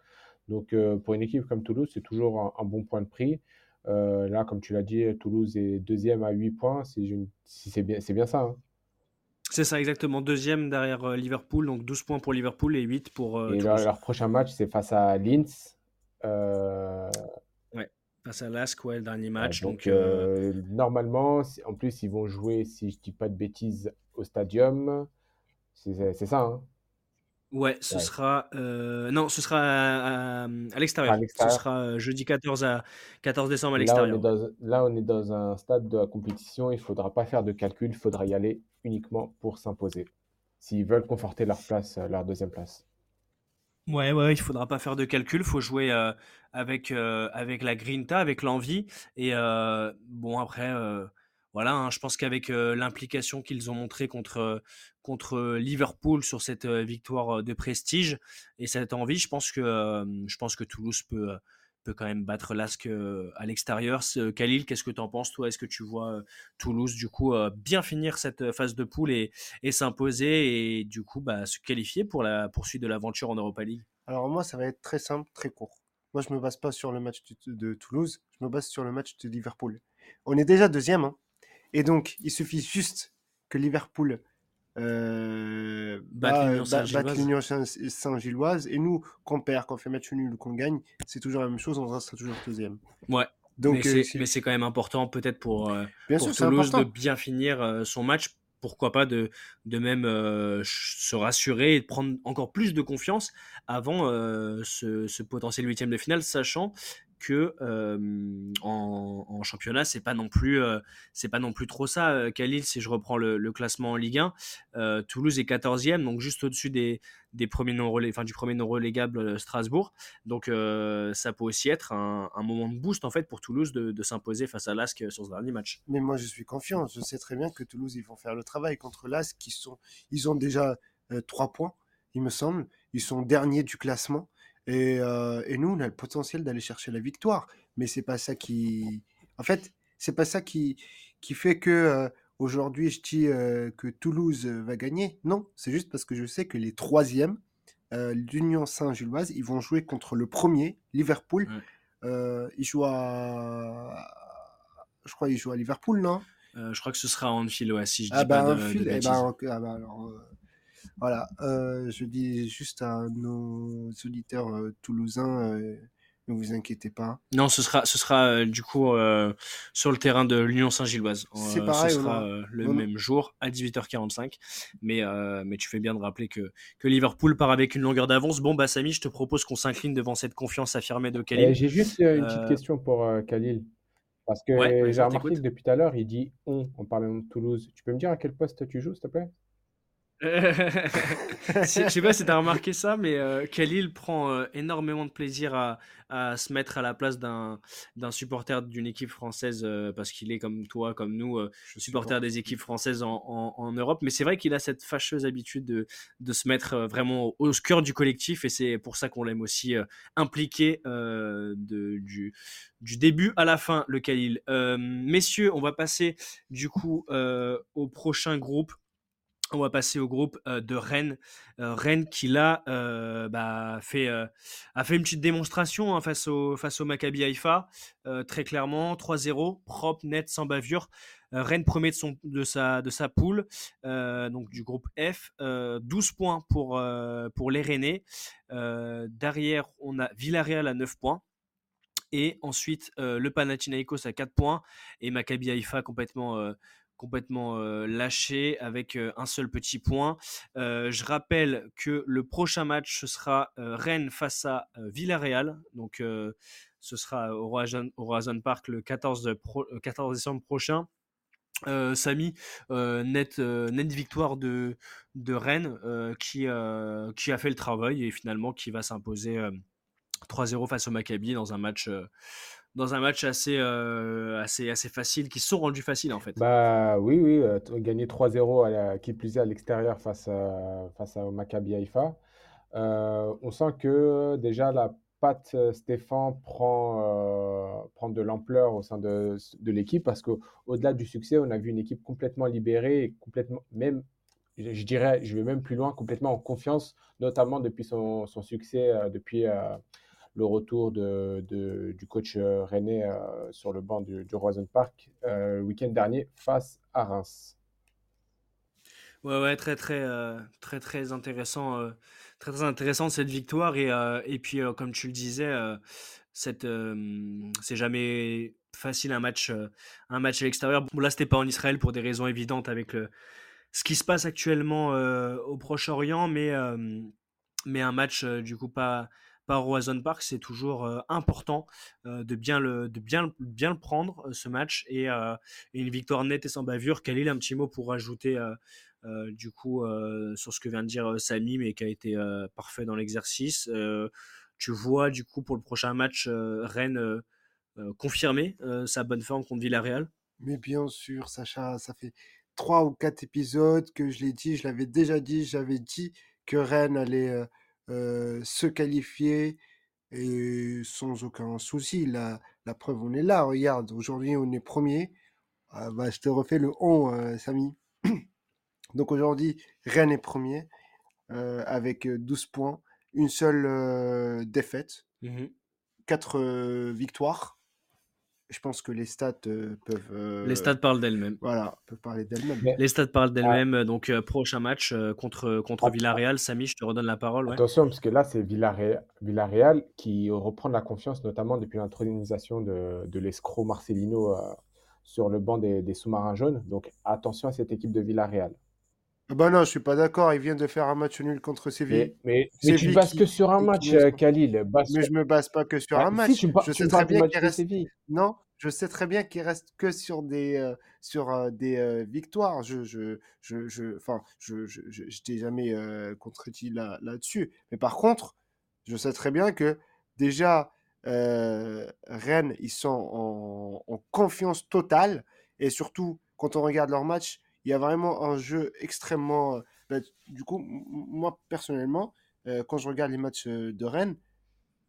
Donc euh, pour une équipe comme Toulouse, c'est toujours un, un bon point de prix. Euh, là, comme tu l'as dit, Toulouse est deuxième à 8 points. Si je- si c'est bien, c'est bien ça. hein. C'est ça exactement, deuxième derrière euh, Liverpool, donc 12 points pour Liverpool et 8 pour euh, Et leur, prochain match, c'est face à Linz. Ouais, face à ouais, le dernier ouais, match. donc Donc, normalement, en plus, ils vont jouer, si je dis pas de bêtises, au stadium. C'est ça, hein. Ouais, ce Ouais. sera. euh, non, ce sera à, à- à À l'extérieur. Ce sera euh, jeudi 14, à, 14 décembre à l'extérieur. là, on est dans un stade de la compétition. Il ne faudra pas faire de calcul. Il faudra y aller uniquement pour s'imposer. S'ils veulent conforter leur place, euh, leur deuxième place. Ouais, ouais, il faudra pas faire de calcul. faut jouer euh, avec, euh, avec la grinta, avec l'envie. Et euh, bon, après, voilà, hein, je pense qu'avec l'implication qu'ils ont montrée contre, contre Liverpool sur cette victoire de prestige et cette envie, je pense que, je pense que Toulouse peut, peut quand même battre l'Asc euh, à l'extérieur. Khalil, qu'est-ce que tu en penses, toi? Est-ce que tu vois Toulouse, du coup, bien finir cette phase de poule et, et s'imposer et, du coup, bah, se qualifier pour la poursuite de l'aventure en Europa League? Alors moi, ça va être très simple, très court. Moi, je me base pas sur le match de, de Toulouse, je me base sur le match de Liverpool. On est déjà deuxième, hein. Et donc il suffit juste que Liverpool euh, Batte bat, l'Union Saint-Gilloise. l'Union Saint- Saint-Gilloise et nous, qu'on perd, qu'on fait match nul ou qu'on gagne, c'est toujours la même chose, on restera toujours deuxième. Ouais. Donc, mais euh, c'est mais c'est quand même important peut-être pour, euh, bien pour sûr, c'est Toulouse de bien finir euh, son match. Pourquoi pas de, de même euh, se rassurer et de prendre encore plus de confiance avant euh, ce, ce potentiel huitième de finale, sachant que euh, en, championnat c'est pas non plus euh, c'est pas non plus trop ça. Euh, Khalil, si je reprends le, classement en Ligue 1, euh, Toulouse est 14e, donc juste au-dessus des, des premiers non enfin du premier non relégable euh, Strasbourg. Donc euh, ça peut aussi être un, moment de boost en fait pour Toulouse de, s'imposer face à l'Asc sur ce dernier match. Mais moi, je suis confiant. Je sais très bien que Toulouse, ils vont faire le travail contre l'AS, qui sont, ils ont déjà euh, trois points, il me semble. Ils sont derniers du classement. Et, euh, et nous, on a le potentiel d'aller chercher la victoire. Mais c'est pas ça qui, en fait, c'est pas ça qui, qui fait que euh, aujourd'hui, je dis euh, que Toulouse va gagner. Non, c'est juste parce que je sais que les troisièmes, l'Union Saint-Gilloise, ils vont jouer contre le premier, Liverpool. Ouais. Ils jouent à, je crois, ils jouent à Liverpool, non? Je crois que ce sera en Anfield, ouais, si je dis Ah pas bah de, un de eh ben, ah bah alors, voilà, euh, je dis juste à nos auditeurs euh, toulousains, euh, ne vous inquiétez pas. Non, ce sera, ce sera euh, du coup euh, sur le terrain de l'Union Saint-Gilloise. C'est Euh, pareil, ce on sera euh, le on même jour à 18h45. Mais, euh, mais tu fais bien de rappeler que, que Liverpool part avec une longueur d'avance. Bon, bah Samy, je te propose qu'on s'incline devant cette confiance affirmée de Khalil. j'ai juste euh, une petite Euh, question pour euh, Khalil. Parce que Ouais, j'ai on remarqué que depuis tout à l'heure, il dit on en parlant de Toulouse. Tu peux me dire à quel poste tu joues, s'il te plaît? [laughs] Je sais pas si tu as remarqué ça, mais euh, Khalil prend euh, énormément de plaisir à, à se mettre à la place d'un supporter d'une équipe française euh, parce qu'il est comme toi, comme nous, euh, supporter supporte. des équipes françaises en, en- en Europe. Mais c'est vrai qu'il a cette fâcheuse habitude de, de se mettre vraiment au, au cœur du collectif et c'est pour ça qu'on l'aime aussi impliqué de, du, du début à la fin, le Khalil. Messieurs, on va passer du coup au prochain groupe. On va passer au groupe de Rennes. Rennes qui là bah, fait, a fait une petite démonstration hein, face, au, face au Maccabi Haïfa. Très clairement, 3-0, propre, net, sans bavure. Rennes premier de, son, de, sa, de sa poule, donc du groupe F. Euh, 12 points pour, pour les Rennais. Derrière, on a Villarreal à 9 points. Et ensuite, le Panathinaikos à 4 points. Et Maccabi Haïfa complètement, complètement lâché avec un seul petit point. Je rappelle que le prochain match, sera Rennes face à Villarreal. Donc, ce sera au Horizon, Park le 14, pro- euh, 14 décembre prochain. Samy, euh, net, victoire de, Rennes qui, qui a fait le travail et finalement qui va s'imposer euh, 3-0 face au Maccabi dans un match, dans un match assez, euh, assez, assez facile, qui sont rendus faciles en fait. Bah oui, oui, euh, gagner 3-0 à la- qui plus est à l'extérieur face face au Maccabi Haïfa. Euh, on sent que déjà la patte Stéphane prend, prend de l'ampleur au sein de, de l'équipe parce qu'au-delà du succès, on a vu une équipe complètement libérée et complètement, même, je, je dirais, je vais même plus loin, complètement en confiance, notamment depuis son, son succès, depuis le retour du coach euh, rennais euh, sur le banc du, du Park euh, le week-end dernier face à Reims. Ouais, ouais, très, très, euh, très, très intéressant, euh, très, intéressant cette victoire. Et, euh, et puis, euh, comme tu le disais, euh, cette, euh, c'est jamais facile un match, euh, un match à l'extérieur. Bon, là, c'était pas en Israël pour des raisons évidentes avec le, ce qui se passe actuellement euh, au Proche-Orient, mais, euh, mais un match, euh, du coup, pas, Roison Park, c'est toujours euh, important euh, de, bien le, de bien, bien le prendre, euh, ce match. Et, une victoire nette et sans bavure. Khalil, un petit mot pour rajouter. euh, du coup, sur ce que vient de dire Samy, mais qui a été parfait dans l'exercice. Tu vois, du coup, pour le prochain match, Rennes confirmer sa bonne forme contre Villarreal? Mais bien sûr, Sacha, ça fait trois ou quatre épisodes que je l'ai dit, je l'avais déjà dit, j'avais dit que Rennes allait euh, euh, se qualifier et sans aucun souci. La, la preuve, on est là, regarde, aujourd'hui on est premier. Bah, je te refais le on, euh, Samy. [clears throat] Donc aujourd'hui, Rennes est premier euh, avec euh, 12 points, une seule euh, défaite, quatre euh, victoires. Je pense que les stats euh, peuvent. Les euh, stats parlent d'elles-mêmes. voilà, peuvent parler d'elles-mêmes. Mais Les stats parlent ah, d'elles-mêmes. Donc, euh, prochain match euh, contre, contre Villarreal. Samy, je te redonne la parole. Ouais. attention, parce que là, c'est Villarreal, Villarreal qui reprend la confiance, notamment depuis l'intronisation de, de l'escroc Marcelino euh, sur le banc des, des sous-marins jaunes. Donc attention à cette équipe de Villarreal. Ah bah non, je suis pas d'accord. Ils viennent de faire un match nul contre Séville. Mais, mais, mais tu te bases que sur un match, euh, Khalil. Base Mais je me base pas que sur Ah, un si, match. tu me par- je tu sais très bien qu'il reste. Non, je sais très bien qu'il reste que sur des euh, sur euh, des euh, victoires. Je je je je enfin je je je, je t'ai jamais contredit là là-dessus. Mais par contre, je sais très bien que déjà Rennes ils sont en, en confiance totale et surtout quand on regarde leur match, il y a vraiment un jeu extrêmement. euh, bah, du coup, moi personnellement, euh, quand je regarde les matchs euh, de Rennes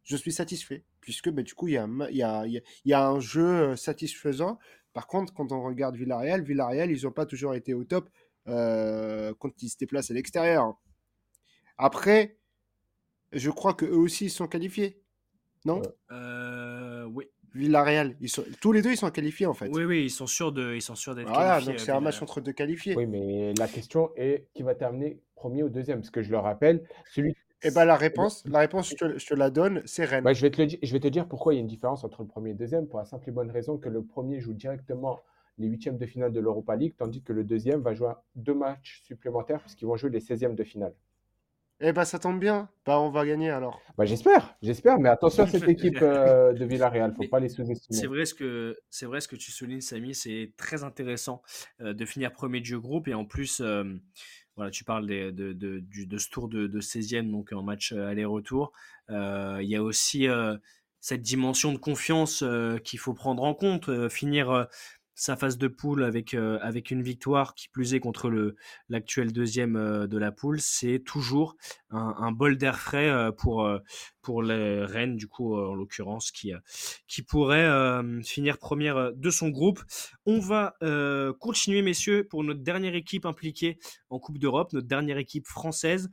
je suis satisfait, puisque bah, du coup, il y, a un il y, a, il y a- un jeu satisfaisant. Par contre, quand on regarde Villarreal, Villarreal, ils n'ont pas toujours été au top quand ils se déplacent à l'extérieur. Après, je crois qu'eux aussi, ils sont qualifiés. Non? Oui. Villarreal, ils sont... tous les deux, ils sont qualifiés, en fait. oui, oui, ils sont sûrs de, ils sont sûrs d'être voilà, qualifiés. donc euh, c'est un match Villarreal. entre deux qualifiés. Oui, mais la question est qui va terminer premier ou deuxième? Parce que je le rappelle, celui. Et ben la réponse, la réponse, je te, je te la donne, c'est Rennes. Ouais, je vais te le di- je vais te dire pourquoi il y a une différence entre le premier et le deuxième, pour la simple et bonne raison que le premier joue directement les huitièmes de finale de l'Europa League, tandis que le deuxième va jouer deux matchs supplémentaires, puisqu'ils vont jouer les 16e de finale. Eh ben ça tombe bien, bah on va gagner alors. Bah, j'espère, j'espère, mais attention à cette [laughs] équipe euh, de Villarreal, faut Mais pas les C'est sous-estimer. vrai ce que c'est vrai ce que tu soulignes, Samy. C'est très intéressant euh, de finir premier du groupe et en plus, euh, voilà, tu parles des- de, de, du- de ce tour de, de 16e donc en match aller-retour. Euh, Il y a aussi euh, cette dimension de confiance euh, qu'il faut prendre en compte. Euh, finir euh, sa phase de poule avec euh, avec une victoire qui plus est contre le l'actuel deuxième euh, de la poule, c'est toujours un, un bol d'air frais euh, pour pour les Rennes du coup euh, en l'occurrence qui euh, qui pourrait euh, finir première de son groupe. On va continuer, messieurs, pour notre dernière équipe impliquée en Coupe d'Europe, notre dernière équipe française,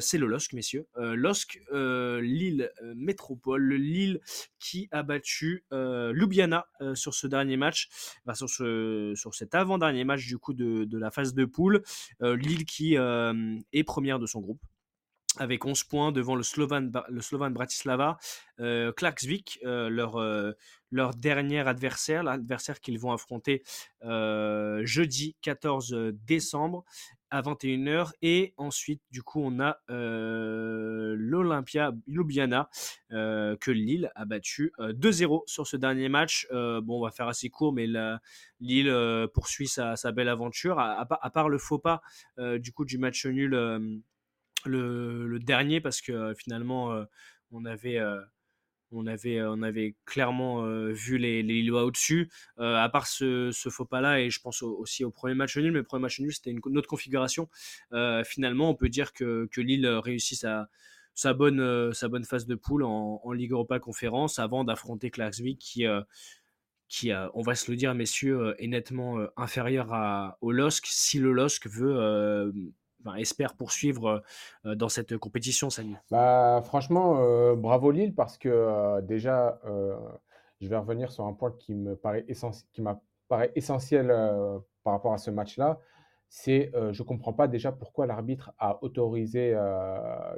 c'est le LOSC, messieurs. LOSC, Lille Métropole, le Lille qui a battu Ljubljana sur ce dernier match, enfin, sur, ce, sur cet avant-dernier match du coup de, de la phase de poule. Lille qui est première de son groupe avec 11 points devant le Slovan, le Slovan Bratislava, euh, euh, leur, euh, leur dernier adversaire, l'adversaire qu'ils vont affronter euh, jeudi 14 décembre à 21h. Et ensuite, du coup, on a l'Olympia Ljubljana que Lille a battu euh, 2-0 sur ce dernier match. Bon, on va faire assez court, mais la, Lille poursuit sa, belle aventure. À, à, part le faux pas du coup du match nul le, dernier parce que finalement on avait on avait on avait clairement vu les, les Lillois au-dessus. Euh, à part ce, ce, faux pas là et je pense au, aussi au premier match nul mais le premier match nul c'était une, autre configuration. Finalement on peut dire que, que Lille réussit sa bonne, sa bonne phase de poule en, Ligue Europa Conférence avant d'affronter Clarksville qui, qui on va se le dire, messieurs, est nettement inférieur à, au LOSC si le LOSC veut, espère poursuivre euh, dans cette compétition, Samy. Bah, franchement, euh, bravo Lille parce que euh, déjà, je vais revenir sur un point qui me paraît, essentiel, par rapport à ce match-là. C'est, je ne comprends pas déjà pourquoi l'arbitre a autorisé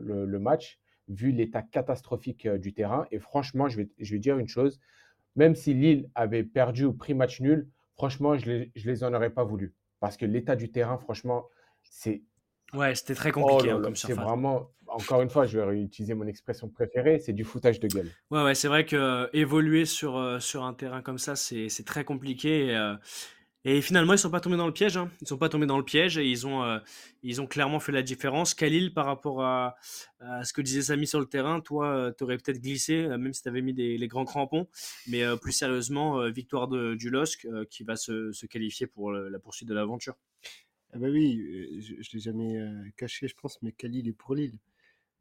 le, match vu l'état catastrophique du terrain. Et franchement, je vais, dire une chose, même si Lille avait perdu ou pris match nul, franchement, je je les en aurais pas voulu. Parce que l'état du terrain, franchement, c'est. Ouais, c'était très compliqué oh hein, comme C'est vraiment, encore une fois, je vais réutiliser mon expression préférée, c'est du foutage de gueule. Ouais, ouais, c'est vrai que euh, évoluer sur, euh, sur un terrain comme ça, c'est très compliqué. Et, euh, et, finalement, ils sont pas tombés dans le piège. Hein. Ils sont pas tombés dans le piège et ils ont, ils ont clairement fait la différence. Khalil, par rapport à, à ce que disait Samy sur le terrain, toi, tu aurais peut-être glissé, même si tu avais mis des, les grands crampons. Mais plus sérieusement, victoire de, du LOSC qui va se, se, qualifier pour la poursuite de l'aventure. Ah bah oui, je, je l'ai jamais euh, caché, je pense, mais Khalil est pour Lille.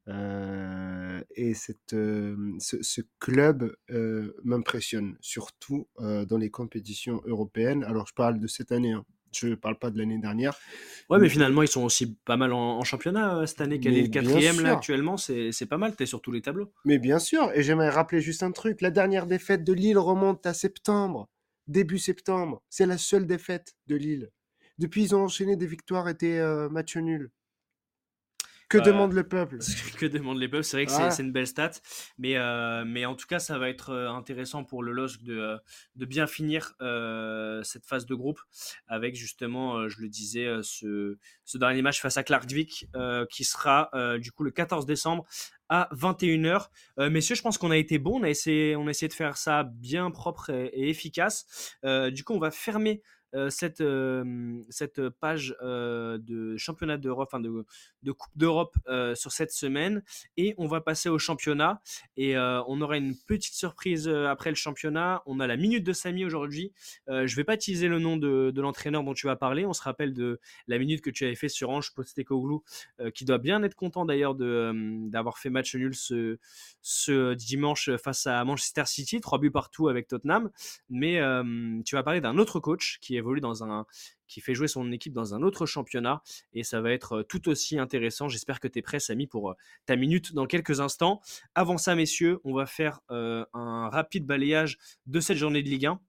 Euh, et cette, euh, ce, ce, club euh, m'impressionne, surtout dans les compétitions européennes. Alors, je parle de cette année. Hein. Je ne parle pas de l'année dernière. Ouais, mais finalement, ils sont aussi pas mal en, en championnat euh, cette année. Quel est Mais le bien quatrième là sûr. actuellement C'est c'est pas mal, t'es sur tous les tableaux. Mais bien sûr, et j'aimerais rappeler juste un truc. La dernière défaite de Lille remonte à septembre, début septembre. C'est la seule défaite de Lille. Depuis, ils ont enchaîné des victoires et des euh, matchs nuls. Que Bah, demande le peuple? [laughs] que demandent les peuples? C'est vrai que c'est- une belle stat. Mais, euh, mais en tout cas, ça va être euh, intéressant pour le LOSC de, de bien finir euh, cette phase de groupe avec justement, je le disais, ce, ce dernier match face à Clarkvik qui sera du coup le 14 décembre à 21h. Euh, messieurs, je pense qu'on a été bon. On a essayé, on a essayé de faire ça bien propre et, et efficace. Euh, du coup, on va fermer cette, euh, cette page euh, de championnat d'Europe, enfin de, de Coupe d'Europe euh, sur cette semaine et on va passer au championnat et euh, on aura une petite surprise euh, après le championnat. On a la minute de Samy aujourd'hui. Euh, je vais pas utiliser le nom de, de l'entraîneur dont tu vas parler. On se rappelle de la minute que tu avais fait sur Ange Postecoglou euh, qui doit bien être content d'ailleurs euh, d'avoir fait match nul ce, ce dimanche face à Manchester City, trois buts partout avec Tottenham. Mais euh, tu vas parler d'un autre coach qui qui fait jouer son équipe dans un autre championnat et ça va être euh, tout aussi intéressant. J'espère que tu es prêt, Samy, pour euh, ta minute dans quelques instants. Avant ça, messieurs, on va faire euh, un rapide balayage de cette journée de Ligue 1.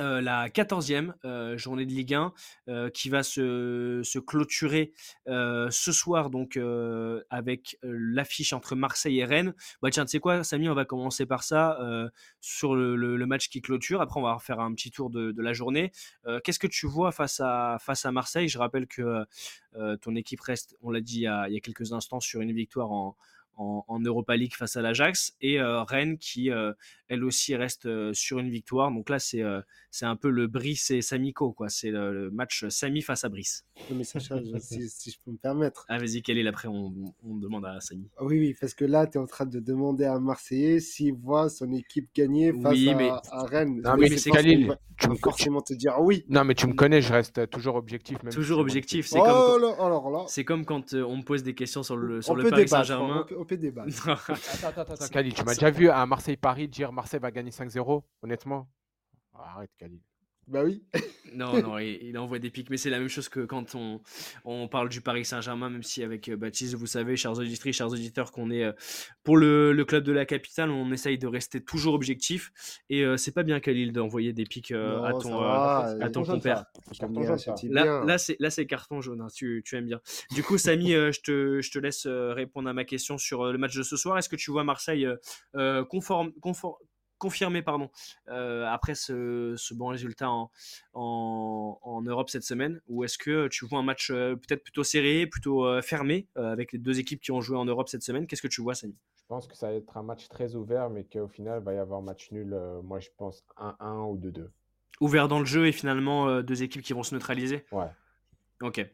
Euh, la 14e euh, journée de Ligue 1 euh, qui va se, se clôturer euh, ce soir donc avec l'affiche entre Marseille et Rennes. Bah tiens, tu sais quoi, Samy, on va commencer par ça sur le, match qui clôture. Après, on va faire un petit tour de, la journée. Qu'est-ce que tu vois face à, face à Marseille? Je rappelle que ton équipe reste, on l'a dit il y, a, quelques instants, sur une victoire en, en, Europa League face à l'Ajax et Rennes qui, elle aussi, reste euh, sur une victoire. Donc là, c'est euh, c'est un peu le Brice et Samico, quoi. C'est le, le match Samy face à Brice. Mais Sacha, je- si, si je peux me permettre. Ah, vas-y, quel est l'après? On, on demande à Samy. Ah Oui, oui, parce que là, tu es en train de demander à un Marseillais s'il voit son équipe gagner face Oui, à, mais- à Rennes. Non, mais c'est Khalil. va- Tu me- forcément te dire oui. Non, mais tu me connais, je reste toujours objectif. Même Toujours objectif, c'est Oh comme, là, alors là, c'est comme quand euh, on me pose des questions sur le, sur on le peut Paris. Saint-Germain. On peut, on peut débattre. [laughs] Attends, attends, attends, Khalil, tu m'as déjà vu à Marseille-Paris dire Marseille va gagner 5-0, honnêtement Arrête, Khalil. Bah oui. [laughs] Non, non, il, il envoie des pics, mais c'est la même chose que quand on, on parle du Paris Saint-Germain, même si avec euh, Baptiste, vous savez, chers auditrices, chers auditeurs, qu'on est euh, pour le, le club de la capitale, on essaye de rester toujours objectif. Et euh, c'est pas bien, Khalil, d'envoyer des pics euh, à ton, euh, à ton compère. Là, là, c'est, là, c'est carton jaune, hein, tu, tu aimes bien. Du coup, Samy, je, te, je te laisse répondre à ma question sur le match de ce soir. Est-ce que tu vois Marseille conforme, conforme, confirmé pardon, euh, après ce, ce bon résultat en, en, en Europe cette semaine Ou est-ce que tu vois un match euh, peut-être plutôt serré, plutôt euh, fermé, avec les deux équipes qui ont joué en Europe cette semaine? Qu'est-ce que tu vois, Samy? Je pense que ça va être un match très ouvert, mais qu'au final, il va y avoir match nul. moi, je pense 1-1 ou 2-2. Ouvert dans le jeu et finalement deux équipes qui vont se neutraliser? Ouais. Ok.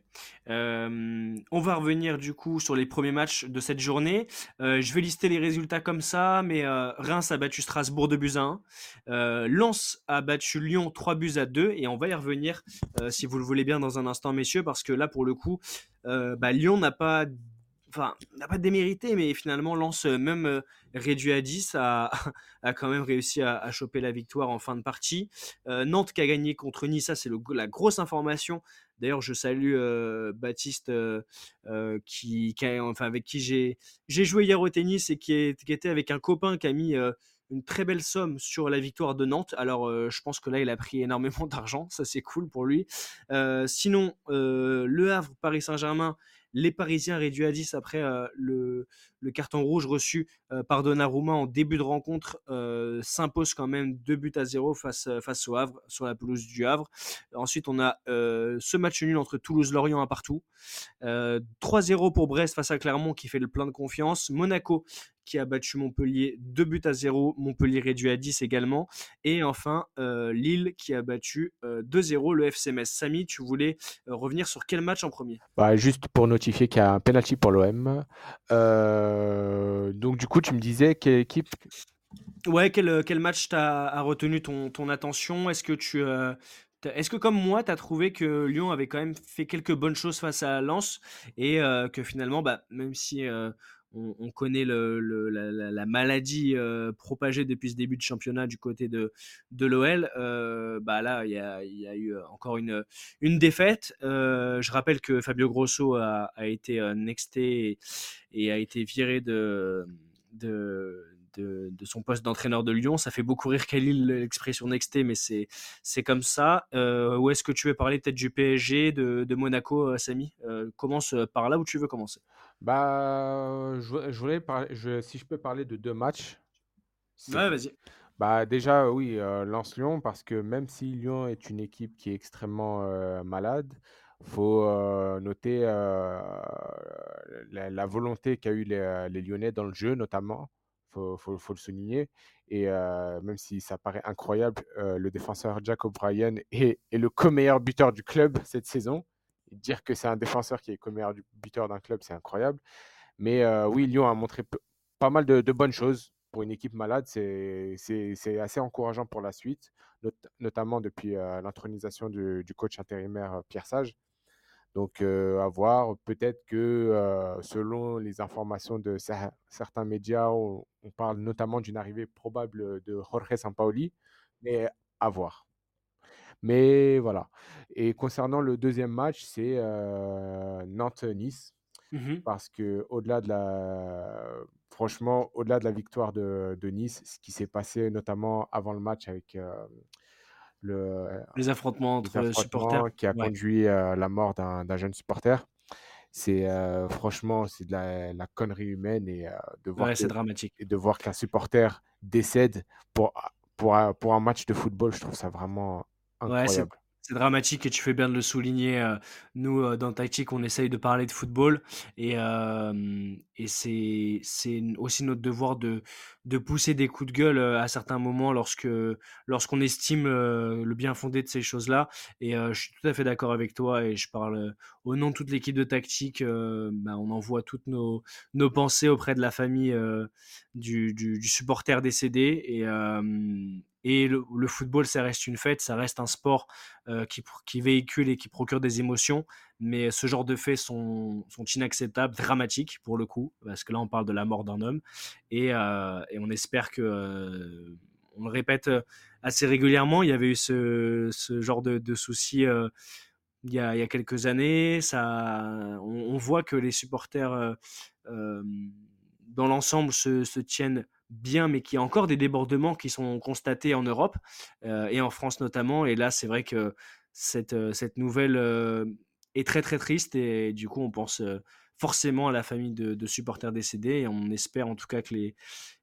Euh, on va revenir du coup sur les premiers matchs de cette journée. Euh, je vais lister les résultats comme ça, mais euh, Reims a battu Strasbourg 2 buts à 1. Euh, Lens a battu Lyon 3 buts à 2. Et on va y revenir, si vous le voulez bien, dans un instant, messieurs, parce que là, pour le coup, bah, Lyon n'a pas... Enfin, n'a pas démérité, mais finalement, Lens, euh, même euh, réduit à 10, [laughs] a, quand même réussi à, choper la victoire en fin de partie. Euh, Nantes qui a gagné contre Nice, ça c'est la grosse information. D'ailleurs, je salue Baptiste, qui, enfin, avec qui j'ai joué hier au tennis et qui, était avec un copain qui a mis une très belle somme sur la victoire de Nantes. Alors, je pense que là, il a pris énormément [laughs] d'argent. Ça, c'est cool pour lui. Sinon, Le Havre, Paris Saint-Germain, les Parisiens réduits à 10 après euh, le, le carton rouge reçu par Donnarumma en début de rencontre s'impose quand même 2 buts à 0 face, face au Havre, sur la pelouse du Havre. Ensuite, on a ce match nul entre Toulouse-Lorient à partout. Euh, 3-0 pour Brest face à Clermont qui fait le plein de confiance. Monaco qui a battu Montpellier 2 buts à 0. Montpellier réduit à 10 également. Et enfin, Lille qui a battu euh, 2-0 le FC Metz. Samy, tu voulais revenir sur quel match en premier? Bah, juste pour notifier qu'il y a un penalty pour l'OM. Euh, donc, du coup, tu me disais quelle équipe Ouais, quel, euh, match t'a retenu ton, attention? Est-ce que tu euh, est-ce que comme moi, tu as trouvé que Lyon avait quand même fait quelques bonnes choses face à Lens et que finalement, bah, même si euh, on, connaît la, maladie propagée depuis ce début de championnat du côté de, de l'OL. bah là, il y a, eu encore une, une défaite. je rappelle que Fabio Grosso a, a été nexté et, a été viré de, de, de, son poste d'entraîneur de Lyon. Ça fait beaucoup rire Khalil l'expression nexté, mais c'est, c'est comme ça. Euh, où est-ce que tu veux parler peut-être du PSG, de, de Monaco, euh, Samy? Euh, Commence par là où tu veux commencer. Bah, je, voulais parler, je, si je peux parler de deux matchs. Ouais, vas-y. Bah déjà, oui, Lance-Lyon, parce que même si Lyon est une équipe qui est extrêmement malade, faut noter la, volonté qu'a eu les, les, Lyonnais dans le jeu, notamment faut, faut, le souligner. Et même si ça paraît incroyable, le défenseur Jack O'Brien est, le co-meilleur buteur du club cette saison. dire que c'est un défenseur qui est co-meilleur buteur d'un club, c'est incroyable. Mais oui, Lyon a montré pas mal de, bonnes choses pour une équipe malade. C'est assez encourageant pour la suite, notamment depuis l'intronisation du, coach intérimaire Pierre Sage. Donc, à voir. Peut-être que, selon les informations de certains médias, on, parle notamment d'une arrivée probable de Jorge Sampaoli, mais à voir. Mais voilà. Et concernant le deuxième match, c'est Nantes-Nice. Mmh parce que au-delà de la, franchement, au-delà de la victoire de, de Nice, ce qui s'est passé notamment avant le match avec le, les affrontements entre supporters qui a conduit à la mort d'un jeune supporter. C'est franchement, c'est de la, connerie humaine et de voir c'est dramatique. Et de voir qu'un supporter décède pour, pour, pour un match de football, je trouve ça vraiment incroyable. C'est dramatique et tu fais bien de le souligner. Euh, nous, euh, dans Tactique, on essaye de parler de football et, euh, c'est, aussi notre devoir de, pousser des coups de gueule à certains moments lorsque, lorsqu'on estime le bien fondé de ces choses-là. Et je suis tout à fait d'accord avec toi et je parle au nom de toute l'équipe de Tactique. Bah, on envoie toutes nos, pensées auprès de la famille du, supporter décédé et, et le, football, ça reste une fête, ça reste un sport euh, qui, véhicule et qui procure des émotions. Mais ce genre de faits sont, inacceptables, dramatiques pour le coup, parce que là, on parle de la mort d'un homme. Et, euh, on espère que, euh, on le répète assez régulièrement, il y avait eu ce, genre de, de soucis. Il y, a, quelques années, ça, on, voit que les supporters, dans l'ensemble, se, se tiennent bien, mais qu'il y a encore des débordements qui sont constatés en Europe euh, et en France notamment. Et là, c'est vrai que cette, euh, cette nouvelle euh, est très très triste et du coup, on pense forcément à la famille de, supporters décédés et on espère en tout cas que les,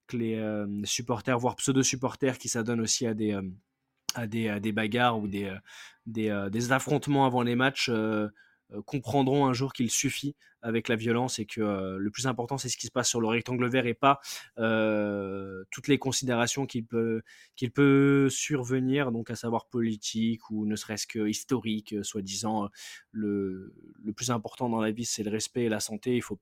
que les supporters, voire pseudo-supporters qui s'adonnent aussi à des, à des, des bagarres ou des, des, affrontements avant les matchs comprendront un jour qu'il suffit avec la violence et que euh, le plus important c'est ce qui se passe sur le rectangle vert et pas euh, toutes les considérations qu'il peut, peut survenir, donc à savoir politique ou ne serait-ce que historique, euh, soi-disant le, le, plus important dans la vie c'est le respect et la santé. Il faut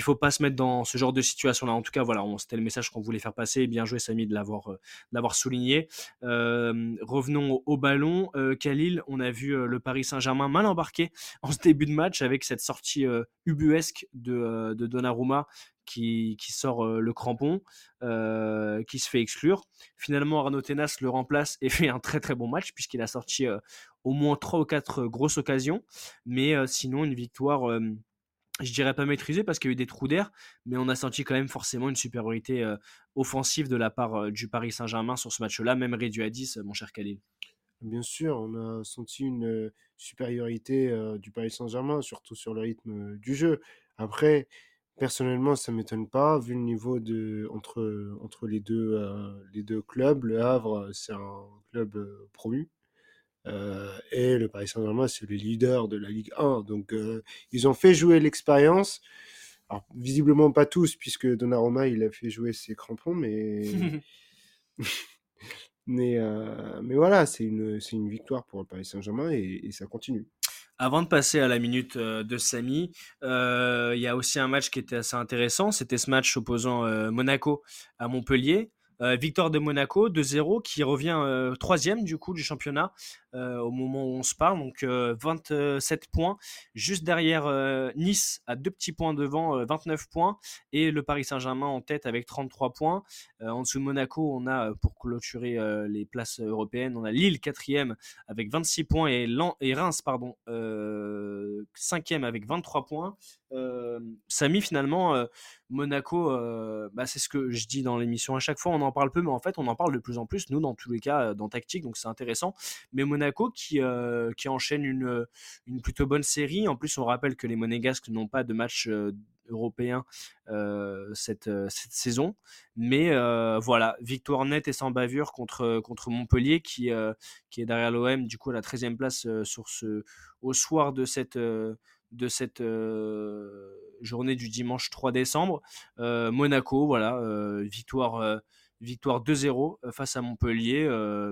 faut pas se mettre dans ce genre de situation là. En tout cas voilà, c'était le message qu'on voulait faire passer. Bien joué Samy de l'avoir l'avoir souligné. revenons au, ballon. Khalil, on a vu le Paris Saint-Germain mal embarqué en ce début de match avec cette sortie euh, ubuesque de, euh, de Donnarumma qui, sort euh, le crampon, qui se fait exclure. Finalement, Arnaud Tenas le remplace et [laughs] fait un très très bon match puisqu'il a sorti au moins 3 ou 4 grosses occasions. Mais sinon, une victoire, je dirais pas maîtrisée parce qu'il y a eu des trous d'air, mais on a senti quand même forcément une supériorité offensive de la part du Paris Saint-Germain sur ce match-là, même réduit à 10, mon cher Khalil. Bien sûr, on a senti une supériorité du Paris Saint-Germain, surtout sur le rythme du jeu. Après, personnellement, ça m'étonne pas, vu le niveau de, entre, entre les, deux, les deux clubs. Le Havre, c'est un club promu. et le Paris Saint-Germain, c'est le leader de la Ligue 1. Donc, ils ont fait jouer l'expérience. Alors, visiblement pas tous, puisque Donnarumma, il a fait jouer ses crampons, mais. [laughs] [laughs] Mais, euh, mais voilà, c'est une, une victoire pour le Paris Saint-Germain et, ça continue. Avant de passer à la minute euh, de Samy, euh, il y a aussi un match qui était assez intéressant. C'était ce match opposant Monaco à Montpellier. victoire de Monaco 2-0 qui revient troisième du coup du championnat au moment où on se parle. Donc 27 points, juste derrière Nice à deux petits points devant, 29 points. Et le Paris Saint-Germain en tête avec 33 points. en dessous de Monaco, on a, pour clôturer les places européennes, on a Lille quatrième avec 26 points et, et Reims, pardon, cinquième avec 23 points. Samy, finalement, Monaco, bah, c'est ce que je dis dans l'émission à chaque fois, on en parle peu, mais en fait, on en parle de plus en plus, nous, dans tous les cas, dans Tactique, donc c'est intéressant. Mais qui, qui enchaîne une, une plutôt bonne série. En plus, on rappelle que les Monégasques n'ont pas de match européen cette, cette, saison. Mais voilà, victoire nette et sans bavure contre, contre Montpellier qui, qui est derrière l'OM, du coup à la 13e place sur ce, au soir de cette, de cette journée du dimanche 3 décembre. Monaco, voilà, victoire, victoire 2-0 face à Montpellier,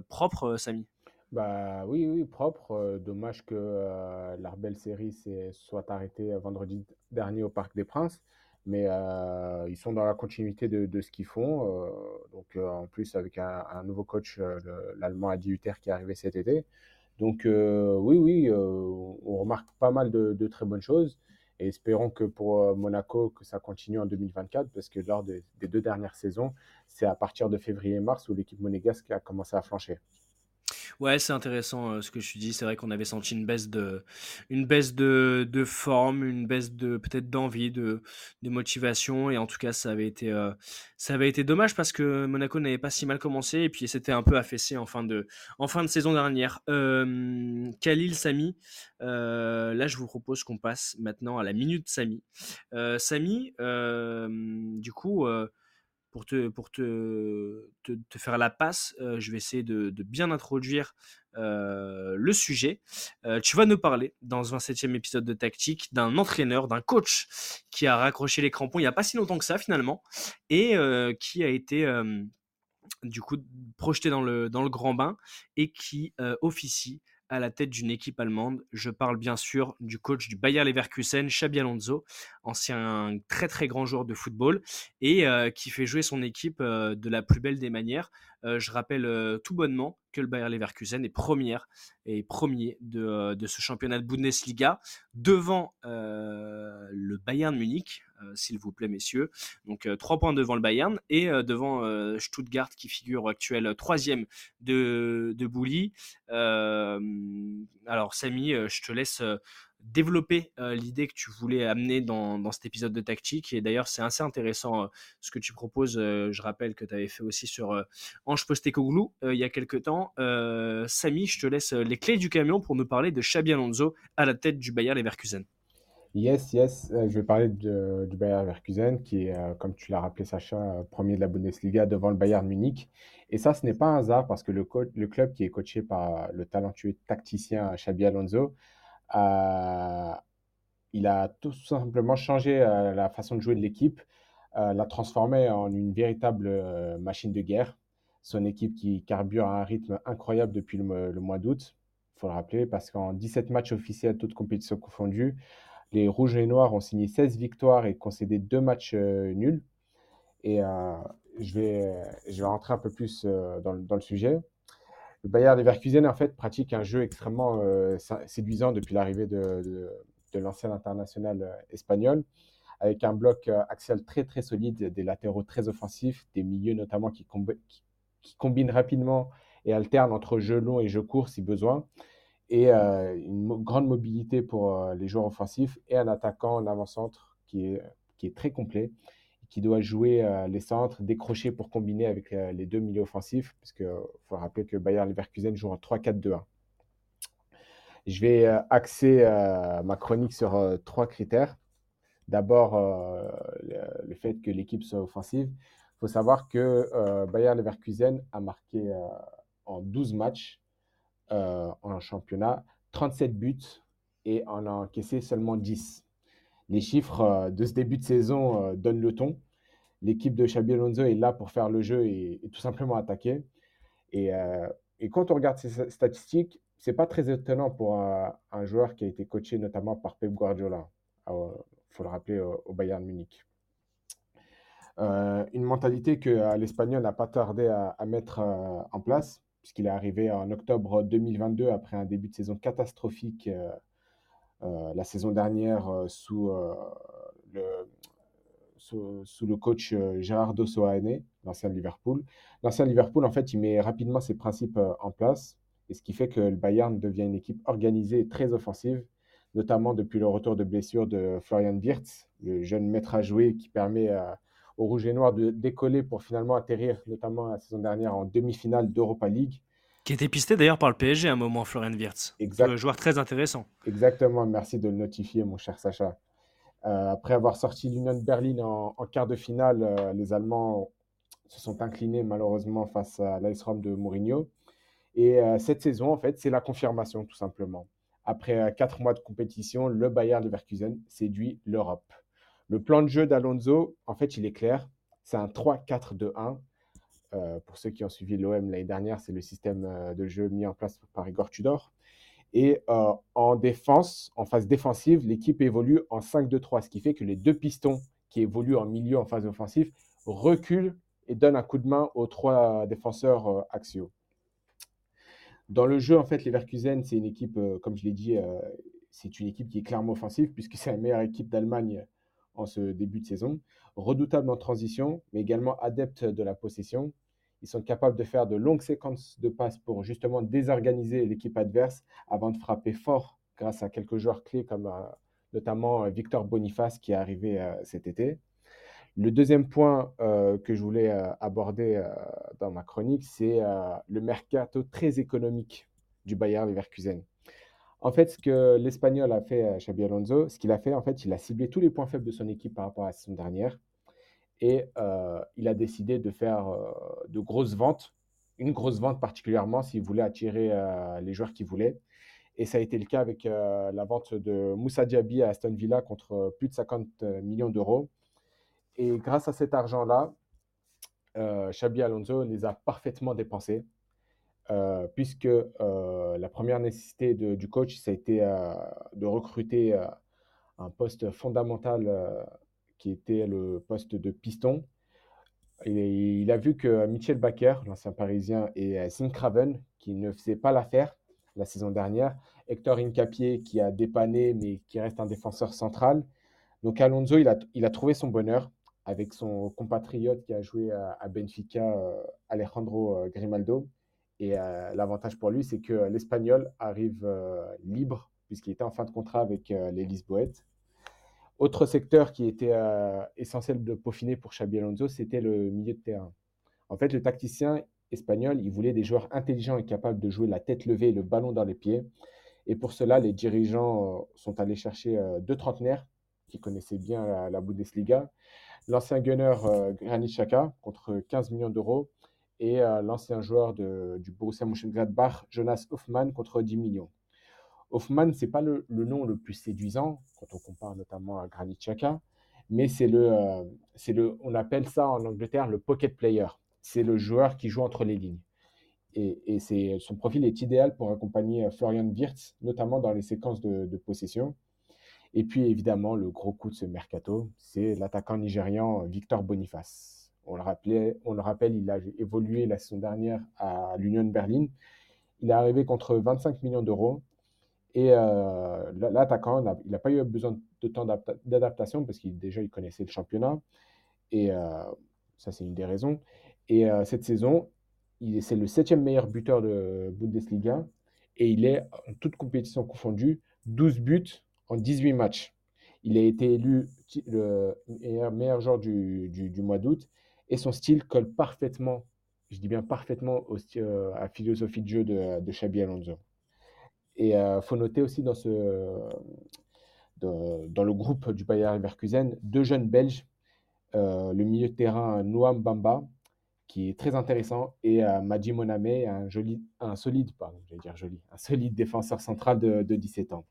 propre, Samy. Bah oui, oui, propre. dommage que la belle série soit arrêtée vendredi dernier au Parc des Princes. Mais ils sont dans la continuité de, ce qu'ils font. donc en plus avec un, nouveau coach, l'Allemand Adi Hutter qui est arrivé cet été. Donc oui, oui, on remarque pas mal de, très bonnes choses. Et espérons que pour Monaco, que ça continue en 2024, parce que lors des deux dernières saisons, c'est à partir de février-mars où l'équipe monégasque a commencé à flancher. Ouais, c'est intéressant ce que tu dis. C'est vrai qu'on avait senti une baisse de, une baisse de, de forme, une baisse de peut-être d'envie, de, de motivation. Et en tout cas, ça avait été, ça avait été dommage parce que Monaco n'avait pas si mal commencé et puis c'était un peu affaissé en fin de, en fin de saison dernière. Khalil Sami, là, je vous propose qu'on passe maintenant à la minute Sami. Sami, du coup pour te, pour te, te, faire la passe, je vais essayer de, bien introduire le sujet. Tu vas nous parler dans un 27e épisode de Tactique d'un entraîneur, d'un coach qui a raccroché les crampons il n'y a pas si longtemps que ça finalement et qui a été du coup projeté dans le, dans le grand bain et qui officie à la tête d'une équipe allemande. Je parle bien sûr du coach du Bayer Leverkusen, Xabi Alonso, ancien très très grand joueur de football et euh, qui fait jouer son équipe euh, de la plus belle des manières. Euh, je rappelle tout bonnement que le Bayer Leverkusen est première et premier de, de ce championnat de Bundesliga devant le Bayern Munich, s'il vous plaît messieurs. Donc trois points devant le Bayern et devant Stuttgart qui figure actuel troisième de, de Bouli. alors Samy, je te laisse développer l'idée que tu voulais amener dans, cet épisode de tactique. Et d'ailleurs, c'est assez intéressant ce que tu proposes. je rappelle que tu avais fait aussi sur Ange Postecoglou il y a quelques temps. Samy, je te laisse les clés du camion pour nous parler de Xabi Alonso à la tête du Bayer Leverkusen. Yes, yes, je vais parler du Bayer Leverkusen qui est, comme tu l'as rappelé Sacha, premier de la Bundesliga devant le Bayern Munich. Et ça, ce n'est pas un hasard parce que le, le club qui est coaché par le talentueux tacticien Xabi Alonso il a tout simplement changé euh, la façon de jouer de l'équipe, euh, l'a transformé en une véritable euh, machine de guerre. Son équipe qui carbure à un rythme incroyable depuis le, mois d'août, il faut le rappeler, parce qu'en 17 matchs officiels, toutes compétitions confondues, les Rouges et Noirs ont signé 16 victoires et concédé deux matchs nuls. Et je, vais, je rentrer un peu plus dans, le sujet. Le Bayern Leverkusen, en fait, pratique un jeu extrêmement euh, séduisant depuis l'arrivée de, l'ancien international euh, espagnol, avec un bloc euh, axial très très solide, des latéraux très offensifs, des milieux notamment qui, combinent rapidement et alternent entre jeu long et jeu court si besoin, et une grande mobilité pour les joueurs offensifs, et un attaquant en avant-centre qui est très complet qui doit jouer euh, les centres, décrocher pour combiner avec euh, les deux milieux offensifs, parce qu'il faut rappeler que Bayer Leverkusen joue en 3-4-2-1. Je vais euh, axer ma chronique sur trois critères. D'abord, le, fait que l'équipe soit offensive. Il faut savoir que Bayer Leverkusen a marqué en 12 matchs en championnat 37 buts et en a encaissé seulement 10 les chiffres de ce début de saison donnent le ton l'équipe de Xabi Alonso est là pour faire le jeu et, tout simplement attaquer. Euh, et, quand on regarde ces statistiques, c'est pas très étonnant pour un, joueur qui a été coaché notamment par Pep Guardiola, il faut le rappeler, au, Bayern Munich. Euh, une mentalité que euh, l'Espagnol n'a pas tardé à, mettre en place. puisqu'il est arrivé en octobre 2022 après un début de saison catastrophique la saison dernière sous, le, sous, le coach Gerardo Soane, l'ancien Liverpool. L'ancien Liverpool, en fait, il met rapidement ses principes en place, et ce qui fait que le Bayern devient une équipe organisée et très offensive, notamment depuis le retour de blessure de Florian Wirtz, le jeune maître à jouer qui permet aux Rouges et Noirs de décoller pour finalement atterrir, notamment la saison dernière, en demi-finale d'Europa League. Qui était pisté d'ailleurs par le PSG à un moment, Florian Wirtz. Exact. Un joueur très intéressant. Exactement, merci de le notifier, mon cher Sacha. Euh, après avoir sorti l'Union Berlin en, en, quart de finale, euh, les Allemands se sont inclinés malheureusement face à l'Ice Rome de Mourinho. Et euh, cette saison, en fait, c'est la confirmation, tout simplement. Après quatre mois de compétition, le Bayern Leverkusen séduit l'Europe. Le plan de jeu d'Alonso, en fait, il est clair. C'est un 3-4-2-1. Pour ceux qui ont suivi l'OM l'année dernière, c'est le système de jeu mis en place par Igor Tudor. Et euh, en défense, en phase défensive, l'équipe évolue en 5-2-3, ce qui fait que les deux pistons qui évoluent en milieu en phase offensive reculent et donnent un coup de main aux trois défenseurs euh, axiaux. Dans le jeu, en fait, les Leverkusen, c'est une équipe, euh, comme je l'ai dit, c'est une équipe qui est clairement offensive puisque c'est la meilleure équipe d'Allemagne en ce début de saison. Redoutable en transition, mais également adepte de la possession. Ils sont capables de faire de longues séquences de passes pour justement désorganiser l'équipe adverse avant de frapper fort grâce à quelques joueurs clés comme euh, notamment euh, Victor Boniface qui est arrivé euh, cet été. Le deuxième point que je voulais aborder dans ma chronique, c'est le mercato très économique du Bayern Leverkusen. En fait, ce que l'Espagnol a fait, Xabi Alonso, ce qu'il a fait, en fait, il a ciblé tous les points faibles de son équipe par rapport à la saison dernière et euh, il a décidé de faire euh, de grosses ventes, une grosse vente particulièrement s'il voulait attirer euh, les joueurs qu'il voulait. Et ça a été le cas avec la vente de Moussa Diaby à Aston Villa contre plus de 50 millions d'euros. Et grâce à cet argent-là, Xabi Alonso les a parfaitement dépensés. puisque la première nécessité du coach, ça a été de recruter un poste fondamental qui était le poste de piston. Il a vu que Michel Baker, l'ancien parisien, et Craven, qui ne faisait pas l'affaire la saison dernière, Hector Incapié, qui a dépanné, mais qui reste un défenseur central. Donc Alonso, il a, trouvé son bonheur avec son compatriote qui a joué à, Benfica, euh, Alejandro euh, Grimaldo. Et euh, l'avantage pour lui, c'est que l'Espagnol arrive libre, puisqu'il était en fin de contrat avec les Lisboètes. Autre secteur qui était euh, essentiel de peaufiner pour Xabi Alonso, c'était le milieu de terrain. En fait, le tacticien espagnol, il voulait des joueurs intelligents et capables de jouer la tête levée et le ballon dans les pieds. Et pour cela, les dirigeants euh, sont allés chercher euh, deux trentenaires qui connaissaient bien la, Bundesliga. L'ancien gunner Granit Xhaka contre 15 millions d'euros et l'ancien joueur du Borussia Mönchengladbach Jonas Hoffmann contre 10 millions. Hoffman, c'est pas le, nom le plus séduisant quand on compare notamment à Granit Xhaka, mais c'est le, euh, c'est le, on appelle ça en Angleterre le pocket player. C'est le joueur qui joue entre les lignes. Et, c'est, son profil est idéal pour accompagner euh, Florian Wirtz, notamment dans les séquences de, possession. Et puis évidemment, le gros coup de ce mercato, c'est l'attaquant nigérian Victor Boniface. On le, rappelait, on le rappelle, il a évolué la saison dernière à l'Union Berlin. Il est arrivé contre 25 millions d'euros et euh, l'attaquant, il n'a pas eu besoin de temps d'adaptation parce qu'il déjà il connaissait le championnat. Et euh, ça, c'est une des raisons. Et euh, cette saison, c'est le septième meilleur buteur de Bundesliga. Et il est, en toute compétition confondue, 12 buts en 18 matchs. Il a été élu le meilleur, joueur du, du, mois d'août. Et son style colle parfaitement, je dis bien parfaitement, à la philosophie de jeu de, de Xabi Alonso. Et il euh, faut noter aussi dans, le groupe du Bayern Leverkusen deux jeunes Belges, euh, le milieu de terrain Noam Bamba, qui est très intéressant, et euh, Madji Moname, un, solide, pardon, un solide défenseur central de, 17 ans.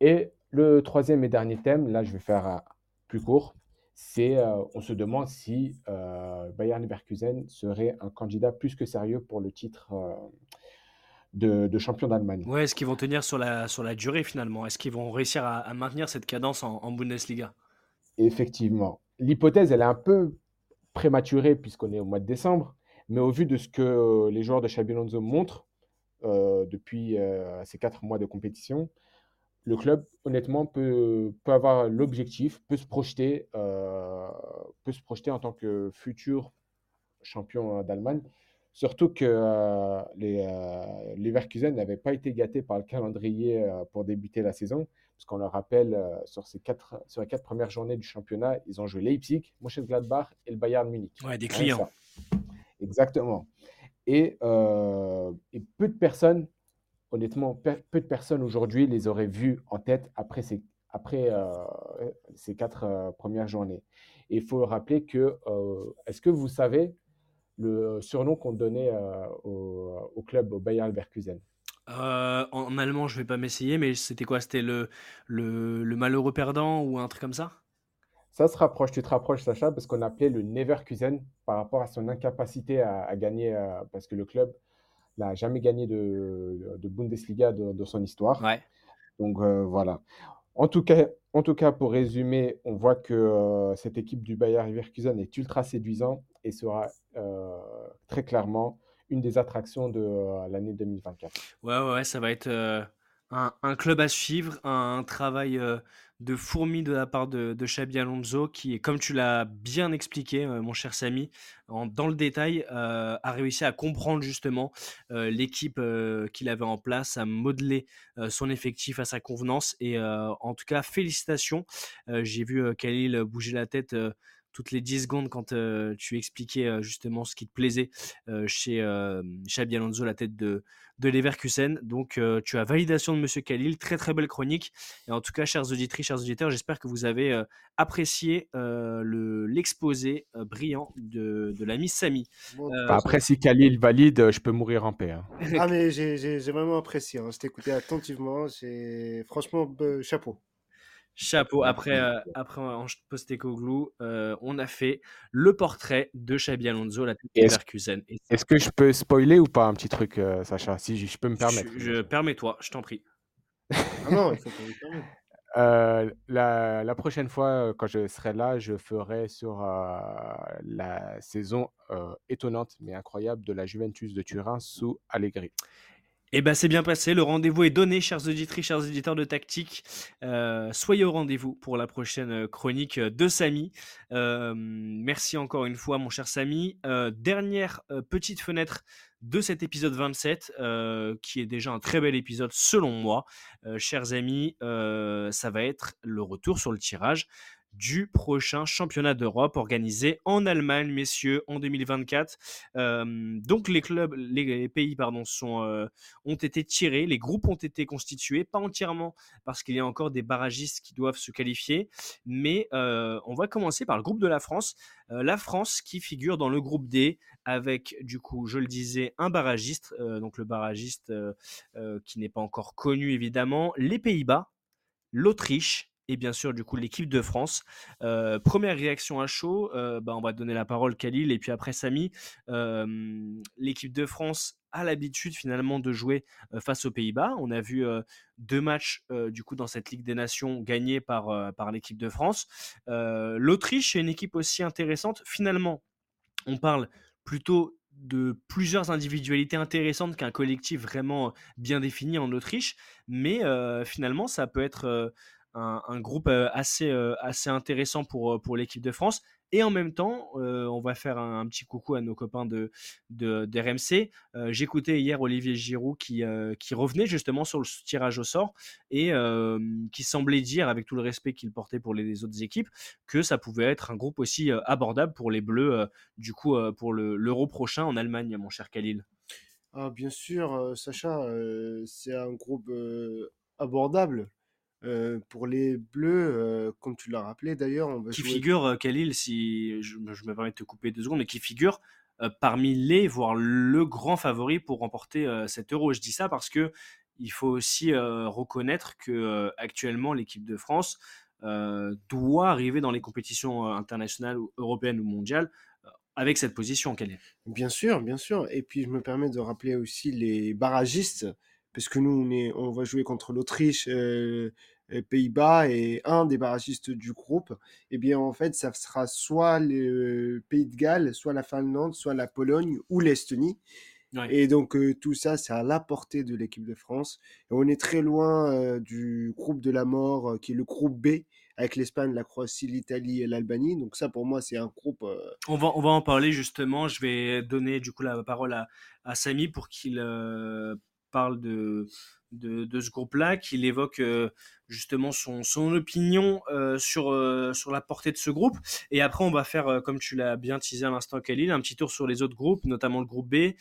Et le troisième et dernier thème, là je vais faire plus court, c'est on se demande si Bayern Leverkusen serait un candidat plus que sérieux pour le titre de, champion d'Allemagne. Ouais, est-ce qu'ils vont tenir sur la, sur la durée finalement? Est-ce qu'ils vont réussir à, maintenir cette cadence en, Bundesliga? Effectivement. L'hypothèse, elle est un peu prématurée puisqu'on est au mois de décembre, Mais au vu de ce que les joueurs de Xabi Alonso montrent depuis ces quatre mois de compétition, le club, honnêtement, peut, peut avoir l'objectif, peut se projeter, peut se projeter en tant que futur champion d'Allemagne. Surtout que euh, les, euh, Leverkusen n'avaient pas été gâtés par le calendrier euh, pour débuter la saison. Parce qu'on le rappelle, sur, ces quatre, sur les quatre premières journées du championnat, ils ont joué Leipzig, Mönchengladbach et le Bayern Munich. Ouais, des clients. Exactement. Et, et, peu de personnes, honnêtement, peu de personnes aujourd'hui les auraient vus en tête après ces, après, ces quatre premières journées. Et il faut rappeler que, est-ce que vous savez le surnom qu'on donnait euh, au, club, au Bayern Leverkusen euh, en allemand, je vais pas m'essayer, mais c'était quoi? C'était le, le, malheureux perdant ou un truc comme ça? Ça se rapproche, tu te rapproches, Sacha, parce qu'on appelait le Neverkusen par rapport à son incapacité à, gagner, euh, parce que le club n'a jamais gagné de, de Bundesliga de, son histoire. Ouais. Donc voilà. En tout, cas, en tout cas, pour résumer, on voit que cette équipe du Bayern Leverkusen est ultra séduisant et sera euh, très clairement une des attractions de euh, l'année 2024. Ouais, ouais, ça va être euh, un, club à suivre, un, travail de fourmi de la part de, de Xabi Alonso, qui, comme tu l'as bien expliqué, mon cher Samy, dans le détail, a réussi à comprendre justement l'équipe qu'il avait en place, à modeler son effectif à sa convenance. Et en tout cas, félicitations. J'ai vu Khalil bouger la tête toutes les 10 secondes quand tu expliquais justement ce qui te plaisait chez Xabi Alonso, la tête de, de Leverkusen. Donc tu as validation de Monsieur Khalil, très très belle chronique. Et en tout cas, chers auditrices, chers auditeurs, j'espère que vous avez apprécié l'exposé brillant de, de l'ami Samy. Bah, après, si Khalil valide, je peux mourir en paix. Hein. ah mais j'ai vraiment apprécié, hein. je t'ai écouté attentivement, franchement, chapeau. Chapeau. Après, euh, après en Postecoglou, euh, on a fait le portrait de Xabi Alonso, la tête de Est-ce que je peux spoiler ou pas un petit truc, euh, Sacha Si je, peux me permettre? Je, permets-toi, je t'en prie. ah non, il faut [laughs] euh, la, la, prochaine fois, quand je serai là, je ferai sur la saison étonnante mais incroyable de la Juventus de Turin sous Allegri. Eh bien, c'est bien passé. Le rendez-vous est donné, chers auditrices, chers éditeurs de Tactique. Euh, soyez au rendez-vous pour la prochaine euh, chronique euh, de Samy. merci encore une fois, mon cher Samy. dernière petite fenêtre de cet épisode 27, qui est déjà un très bel épisode selon moi. chers amis, ça va être le retour sur le tirage du prochain championnat d'Europe organisé en Allemagne, messieurs, en 2024. donc les clubs, les pays pardon, sont, ont été tirés, les groupes ont été constitués, pas entièrement parce qu'il y a encore des barragistes qui doivent se qualifier, mais on va commencer par le groupe de la France. la France qui figure dans le groupe D avec, du coup, je le disais, un barragiste, donc le barragiste qui n'est pas encore connu évidemment, les Pays-Bas, l'Autriche, et bien sûr du coup l'équipe de France. Euh, première réaction à chaud, euh, bah, on va donner la parole Khalil et puis après Samy. l'équipe de France a l'habitude finalement de jouer face aux Pays-Bas. On a vu deux matchs du coup dans cette Ligue des Nations gagnés par, par l'équipe de France. L'Autriche est une équipe aussi intéressante. Finalement, on parle plutôt de plusieurs individualités intéressantes qu'un collectif vraiment bien défini en Autriche, mais finalement ça peut être un, groupe assez, assez intéressant pour, pour l'équipe de France. Et en même temps, on va faire un, petit coucou à nos copains de, de, d'RMC. j'écoutais hier Olivier Giroud qui, qui revenait justement sur le tirage au sort et qui semblait dire, avec tout le respect qu'il portait pour les, autres équipes, que ça pouvait être un groupe aussi abordable pour les Bleus, du coup, pour le, l'Euro prochain en Allemagne, mon cher Khalil. Ah, bien sûr, Sacha, c'est un groupe abordable euh, pour les Bleus, euh, comme tu l'as rappelé d'ailleurs, on va Qui figure, Khalil, si je, me permets de te couper deux secondes, mais qui figure parmi les, voire le grand favori pour remporter cet euro. Je dis ça parce que il faut aussi reconnaître que actuellement l'équipe de France doit arriver dans les compétitions internationales, européennes ou mondiales avec cette position est. Bien sûr, bien sûr. Et puis je me permets de rappeler aussi les barragistes parce que nous, on, est, on va jouer contre l'Autriche, et Pays-Bas et un des barragistes du groupe, eh bien en fait ça sera soit le Pays de Galles, soit la Finlande, soit la Pologne ou l'Estonie. Ouais. Et donc euh, tout ça, c'est à la portée de l'équipe de France. Et on est très loin euh, du groupe de la mort, euh, qui est le groupe B, avec l'Espagne, la Croatie, l'Italie et l'Albanie. Donc ça, pour moi, c'est un groupe... euh, On va, on va en parler justement. Je vais donner du coup la parole à, à Samy pour qu'il euh, parle de, de, ce groupe-là, qu'il évoque euh, justement son, son opinion euh, sur, euh, sur la portée de ce groupe. Et après, on va faire, comme tu l'as bien teasé à l'instant, Khalil, un petit tour sur les autres groupes, notamment le groupe B,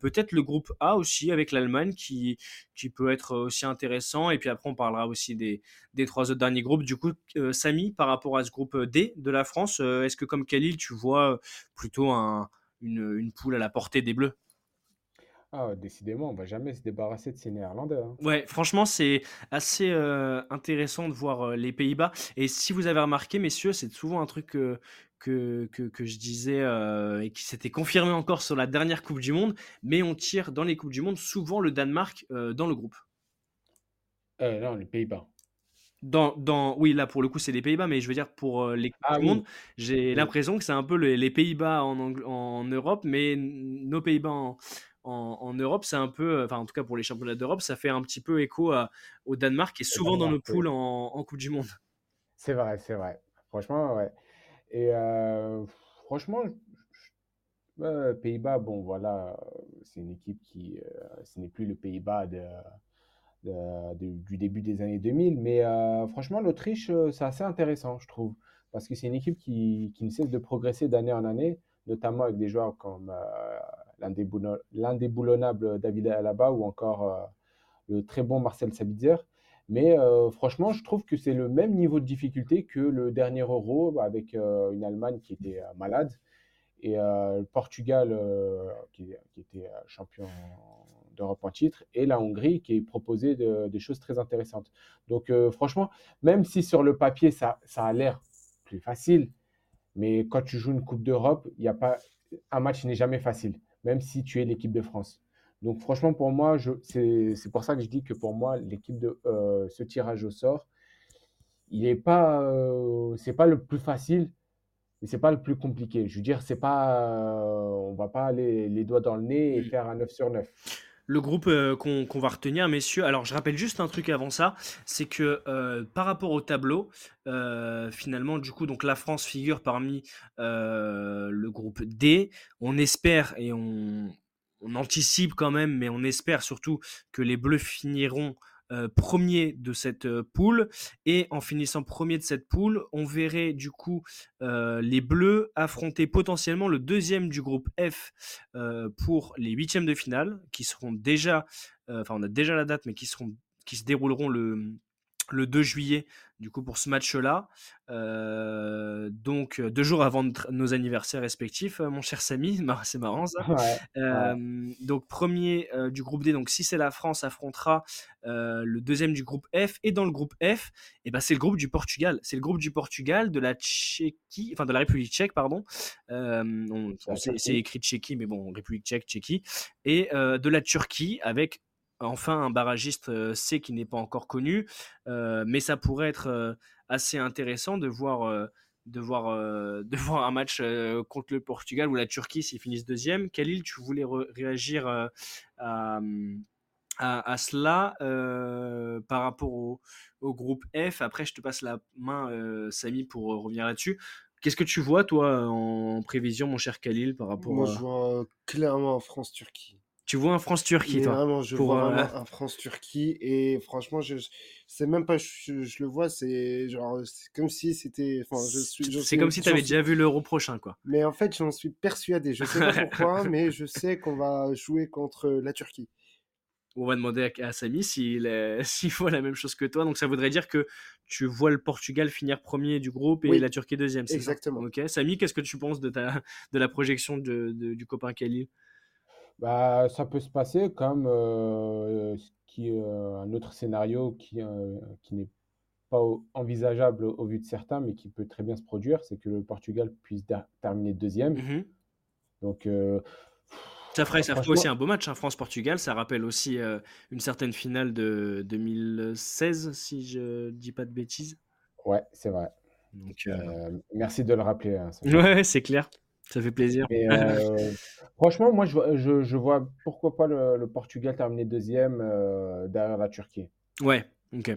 peut-être le groupe A aussi avec l'Allemagne qui, qui peut être aussi intéressant. Et puis après, on parlera aussi des, des trois autres derniers groupes. Du coup, Samy, par rapport à ce groupe D de la France, est-ce que comme Khalil, tu vois plutôt un, une poule à la portée des Bleus? Ah, décidément, on va jamais se débarrasser de ces Néerlandais. hein. Ouais, franchement, c'est assez euh, intéressant de voir euh, les Pays-Bas. Et si vous avez remarqué, messieurs, c'est souvent un truc que, que, que, que je disais euh, et qui s'était confirmé encore sur la dernière Coupe du Monde. Mais on tire dans les Coupes du Monde souvent le Danemark euh, dans le groupe. Euh, non, les Pays-Bas. Dans, dans, oui, là pour le coup, c'est les Pays-Bas, mais je veux dire pour euh, les Coupes Ah du oui. Monde, j'ai Oui. l'impression que c'est un peu le- les Pays-Bas en, Angl- en Europe, mais n- nos Pays-Bas en, en, en Europe, c'est un peu, enfin en tout cas pour les championnats d'Europe, ça fait un petit peu écho à- au Danemark qui est souvent dans nos poules en, en Coupe du Monde. C'est vrai, c'est vrai. Franchement, ouais. Et euh, franchement, ouais, Pays-Bas, bon, voilà, euh, c'est une équipe qui, euh, ce n'est plus le Pays-Bas de, de- de- du début des années 2000, mais euh, franchement, l'Autriche, euh, c'est assez intéressant, je trouve, parce que c'est une équipe qui, qui ne cesse de progresser d'année en année, notamment avec des joueurs comme euh, l'indéboulonnable David Alaba ou encore euh, le très bon Marcel Sabitzer. Mais euh, franchement, je trouve que c'est le même niveau de difficulté que le dernier Euro avec euh, une Allemagne qui était malade et le Portugal qui, était champion d'Europe en titre et la Hongrie qui proposait de- des choses très intéressantes. Donc franchement, même si sur le papier ça, ça a l'air plus facile, mais quand tu joues une Coupe d'Europe, il a pas, un match n'est jamais facile, même si tu es l'équipe de France. Donc franchement, pour moi, c'est, pour ça que je dis que pour moi, l'équipe de euh, ce tirage au sort, il est pas, euh, c'est pas le plus facile, mais c'est pas le plus compliqué. Je veux dire, c'est pas, euh, on va pas aller les doigts dans le nez et faire un 9 sur 9. Le groupe euh, qu'on va retenir, messieurs. Alors, je rappelle juste un truc avant ça, c'est que euh, par rapport au tableau, euh, finalement, du coup, donc la France figure parmi le groupe D. On espère et on, on anticipe quand même, mais on espère surtout que les Bleus finiront euh, premiers de cette euh, poule. Et en finissant premier de cette poule, on verrait du coup euh, les Bleus affronter potentiellement le deuxième du groupe F pour les huitièmes de finale, qui seront déjà, enfin on a déjà la date, mais qui seront, qui se dérouleront le le 2 juillet, du coup, pour ce match-là. Euh, donc, euh, deux jours avant nos anniversaires respectifs, euh, mon cher Samy. [laughs] C'est marrant ça. Ouais, ouais. Donc premier euh, du groupe D, donc si c'est la France affrontera le deuxième du groupe F et dans le groupe F, et ben c'est le groupe du Portugal, c'est le groupe du Portugal, de la Tchéquie, enfin de la République Tchèque pardon. On- C'est écrit Tchéquie, mais bon République Tchèque, Tchéquie et de la Turquie avec enfin un barragiste euh, C qui n'est pas encore connu, mais ça pourrait être assez intéressant de voir. de voir, euh, [laughs] de voir un match euh, contre le Portugal ou la Turquie s'ils finissent deuxième. Khalil, tu voulais réagir euh, à, à, à cela par rapport au, au groupe F? Après, je te passe la main, Samy, pour revenir là-dessus. Qu'est-ce que tu vois, toi, en prévision, mon cher Khalil, par rapport Moi, à... je vois clairement France-Turquie. Tu vois un France-Turquie, toi vraiment, je pour, vois euh, vraiment un France-Turquie et franchement, je, je- c'est même pas, je, je le vois, c'est genre, comme si c'était, C'est comme si tu avais déjà vu l'euro prochain, quoi. Mais en fait, j'en suis persuadé. Je sais pas [laughs] pourquoi, mais je sais qu'on va jouer contre la Turquie. On va demander à, Samy s'il [laughs] s'il voit la même chose que toi. Donc ça voudrait dire que tu vois le Portugal finir premier du groupe et Oui, la Turquie deuxième, ça? exactement. Ok. Samy, qu'est-ce que tu penses de, ta, de la projection de, de- du copain Khalil Bah, ça peut se passer comme euh, ce qui est euh, un autre scénario qui, euh, qui n'est pas au- envisageable au, au vu de certains, mais qui peut très bien se produire, c'est que le Portugal puisse da- terminer deuxième. Mhm. Donc, euh, Ça ferait, ça ferait franchement, aussi un beau match, hein, France-Portugal. Ça rappelle aussi euh, une certaine finale de 2016, si je dis pas de bêtises. ouais, c'est vrai. Donc, euh, Euh, merci de le rappeler. hein, Sacha. ouais, c'est clair. Ça fait plaisir. Euh, [laughs] franchement, moi, je vois, je, je vois pourquoi pas le, le Portugal terminer deuxième euh, derrière la Turquie. Ouais, ok.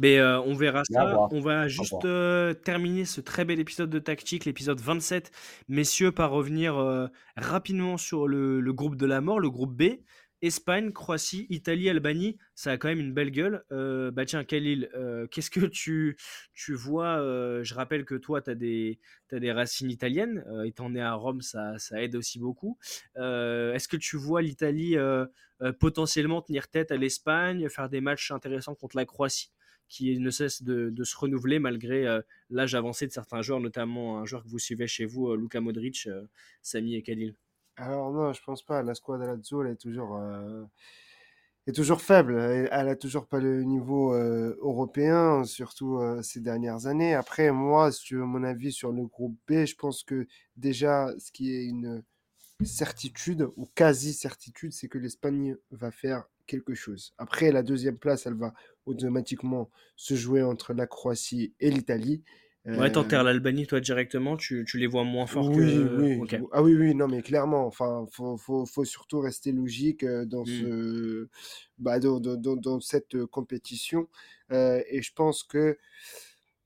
Mais euh, on verra ça. On va juste euh, terminer ce très bel épisode de Tactique, l'épisode 27, messieurs, par revenir euh, rapidement sur le, le groupe de la mort, le groupe B. Espagne, Croatie, Italie, Albanie, ça a quand même une belle gueule. Euh, bah tiens, Khalil, euh, qu'est-ce que tu, tu vois euh, Je rappelle que toi, tu as des, des racines italiennes. Étant né à Rome, ça, ça aide aussi beaucoup. Est-ce que tu vois l'Italie potentiellement tenir tête à l'Espagne, faire des matchs intéressants contre la Croatie qui ne cesse de, de se renouveler malgré l'âge avancé de certains joueurs, notamment un joueur que vous suivez chez vous, Luka Modric, Samy et Khalil? Alors non, je pense pas. La squad Lazio, elle est toujours, euh, est toujours faible. Elle, elle a toujours pas le niveau euh, européen, surtout euh, ces dernières années. Après, moi, si tu veux mon avis sur le groupe B, je pense que déjà, ce qui est une certitude ou quasi-certitude, c'est que l'Espagne va faire quelque chose. Après, la deuxième place, elle va automatiquement se jouer entre la Croatie et l'Italie. Ouais, Euh, t'enterres l'Albanie, toi, directement, tu, tu les vois moins forts oui, que... oui. Ah oui, oui, non, mais clairement, enfin, faut, faut, faut surtout rester logique euh, dans Mm. ce, bah, dans, dans, dans, dans cette euh, compétition. Euh, et je pense que,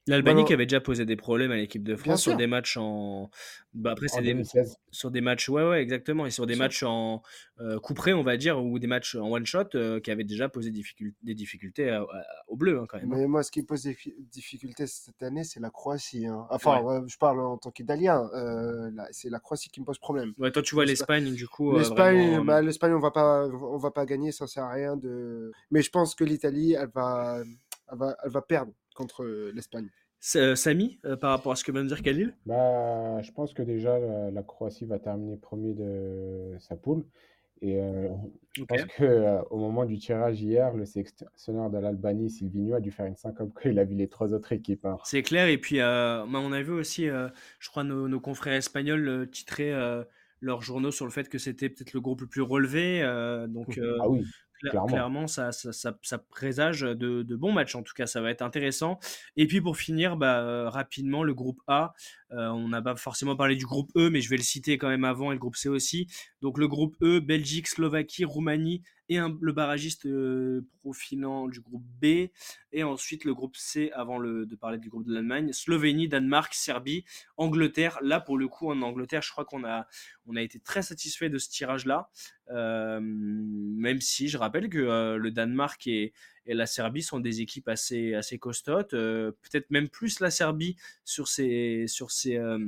L'Albanie Bon, qui avait déjà posé des problèmes à l'équipe de France sur des matchs en... Bah après, c'est des... 2016. sur des matchs, ouais, ouais, exactement, et sur des bien matchs sûr. en euh, coup près, on va dire, ou des matchs en one shot euh, qui avaient déjà posé des difficultés à- à- aux Bleus hein, quand même. hein. Mais moi, ce qui pose des fi- difficultés cette année, c'est la Croatie. hein. Enfin, ouais, je parle en tant qu'Italien. euh, c'est la Croatie qui me pose problème. Ouais, toi, tu vois L'Espagne, du coup, euh, l'Espagne, vraiment. euh, bah, l'Espagne, on va pas, on va pas gagner, ça sert à rien de. Mais je pense que l'Italie, elle va, elle va, elle va perdre contre euh, l'Espagne. Euh, Samy, euh, par rapport à ce que vient de dire Khalil? Bah, je pense que déjà, la, la Croatie va terminer premier de sa poule. Et euh, je pense que euh, au moment du tirage hier, le sélectionneur de l'Albanie, Silvino, a dû faire une syncope quand il a vu les trois autres équipes. hein. C'est clair, et puis euh, bah, on a vu aussi, euh, je crois, nos, nos confrères espagnols euh, titrer euh, leurs journaux sur le fait que c'était peut-être le groupe le plus relevé. euh, donc, [laughs] euh, Ah oui, clairement. clairement, ça, ça, ça- ça présage de, de bons matchs. En tout cas, ça va être intéressant. Et puis pour finir, bah, euh, rapidement, le groupe A. Euh, on n'a pas forcément parlé du groupe E, mais je vais le citer quand même avant, et le groupe C aussi. Donc le groupe E, Belgique, Slovaquie, Roumanie et le barragiste euh, profilant du groupe B. Et ensuite le groupe C, avant de parler du groupe de l'Allemagne, Slovénie, Danemark, Serbie, Angleterre. Là, pour le coup, en Angleterre, je crois qu'on a, on a été très satisfait de ce tirage-là. Euh, même si je rappelle que le Danemark et, et la Serbie sont des équipes assez, assez costaudes, euh, peut-être même plus la Serbie sur ces, sur euh,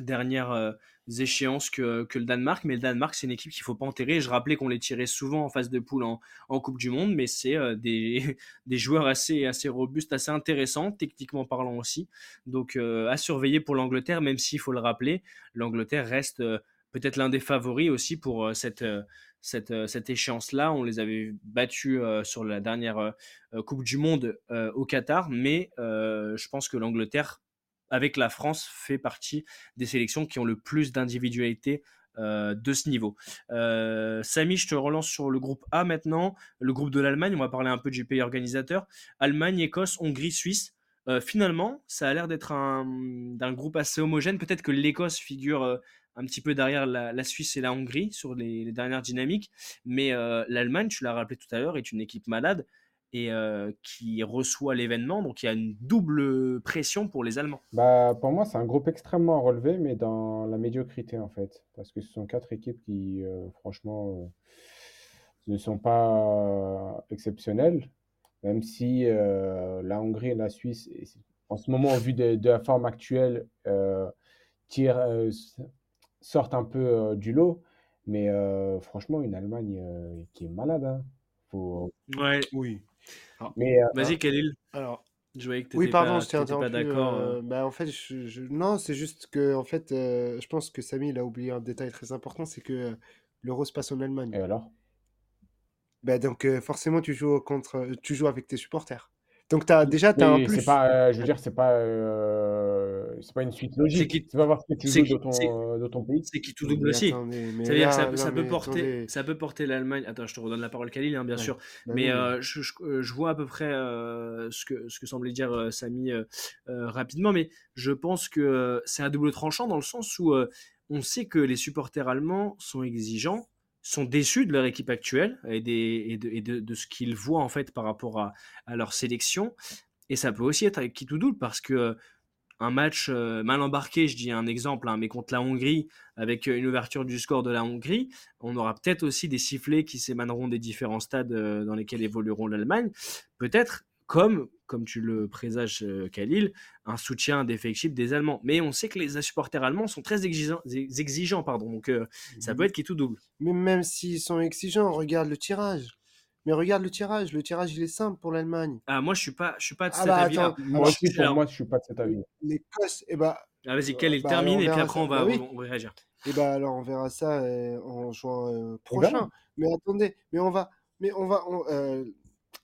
dernières euh, échéances que, que le Danemark, mais le Danemark c'est une équipe qu'il ne faut pas enterrer. Je rappelais qu'on les tirait souvent en phase de poule en, en Coupe du Monde, mais c'est des, [laughs] des joueurs assez, assez robustes, assez intéressants, techniquement parlant aussi. Donc à surveiller pour l'Angleterre, même s'il faut le rappeler, l'Angleterre reste peut-être l'un des favoris aussi pour cette, cette, euh, cette échéance-là. On les avait battus euh, sur la dernière euh, Coupe du Monde au Qatar, mais je pense que l'Angleterre, avec la France, fait partie des sélections qui ont le plus d'individualité de ce niveau. Euh, Samy, je te relance sur le groupe A maintenant, le groupe de l'Allemagne. On va parler un peu du pays organisateur. Allemagne, Écosse, Hongrie, Suisse. Finalement, ça a l'air d'être un, d'un groupe assez homogène. Peut-être que l'Écosse figure un petit peu derrière la, Suisse et la Hongrie sur les, dernières dynamiques. Mais euh, l'Allemagne, tu l'as rappelé tout à l'heure, est une équipe malade et euh, qui reçoit l'événement. Donc il y a une double pression pour les Allemands. Bah, pour moi, c'est un groupe extrêmement relevé, mais dans la médiocrité, en fait. Parce que ce sont quatre équipes qui, euh, franchement, ne sont pas exceptionnelles. Même si la Hongrie et la Suisse, en ce moment, au vu de, de la forme actuelle, tirent, sortent un peu euh, du lot. Mais euh, franchement, une Allemagne euh, qui est malade. hein. Faut... Ouais. Oui. Mais euh, Vas-y, Khalil. Alors, Je voyais que tu oui, n'étais pardon, pas, je t'ai pas d'accord. euh, bah, en fait, je, je- non, c'est juste que, en fait, euh, je pense que Samy, il a oublié un détail très important, c'est que euh, l'Euro se passe en Allemagne. et alors? Bah, donc, euh, forcément, tu joues contre, tu joues avec tes supporters. Donc as, déjà, tu as un Oui, plus. pas, euh, je veux dire, c'est pas, euh, c'est pas une suite C'est logique. qui, C'est pas parce que tu joues qui, c'est, ton, pays. c'est qui tout double aussi. C'est-à-dire que ça, peut- non, ça peut mais porter, attendez. ça peut porter l'Allemagne. Attends, je te redonne la parole, Khalil, hein, bien Ouais. sûr. Bah Mais oui, euh, je, je- je vois à peu près euh, ce que ce que semblait dire euh, Samy euh, euh, rapidement, mais je pense que c'est un double tranchant dans le sens où euh, on sait que les supporters allemands sont exigeants, sont déçus de leur équipe actuelle et, de, ce qu'ils voient en fait par rapport à, leur sélection. Et ça peut aussi être avec qui tout double parce que euh, un match euh, mal embarqué, je dis un exemple, hein, mais contre la Hongrie, avec euh, une ouverture du score de la Hongrie, on aura peut-être aussi des sifflets qui s'émaneront des différents stades dans lesquels évolueront l'Allemagne. Peut-être comme, comme tu le présages, euh, Khalil, un soutien défectible des Allemands. Mais on sait que les supporters allemands sont très exigeants, exigeants pardon, donc euh, ça peut être qui tout double. Mais même s'ils sont exigeants, regarde le tirage. Mais regarde le tirage. Le tirage, il est simple pour l'Allemagne. Ah, moi, je suis pas, je suis pas de Ah cet bah attends, Moi pour alors- moi, je suis pas de cet avis. l'Écosse, et bah, Ah, vas-y, euh, Khalil bah, termine et puis après on va, Bah oui. on va réagir. Et bah alors on verra ça euh, en juin euh, prochain. Mais attendez, mais on va, mais on va, on- euh,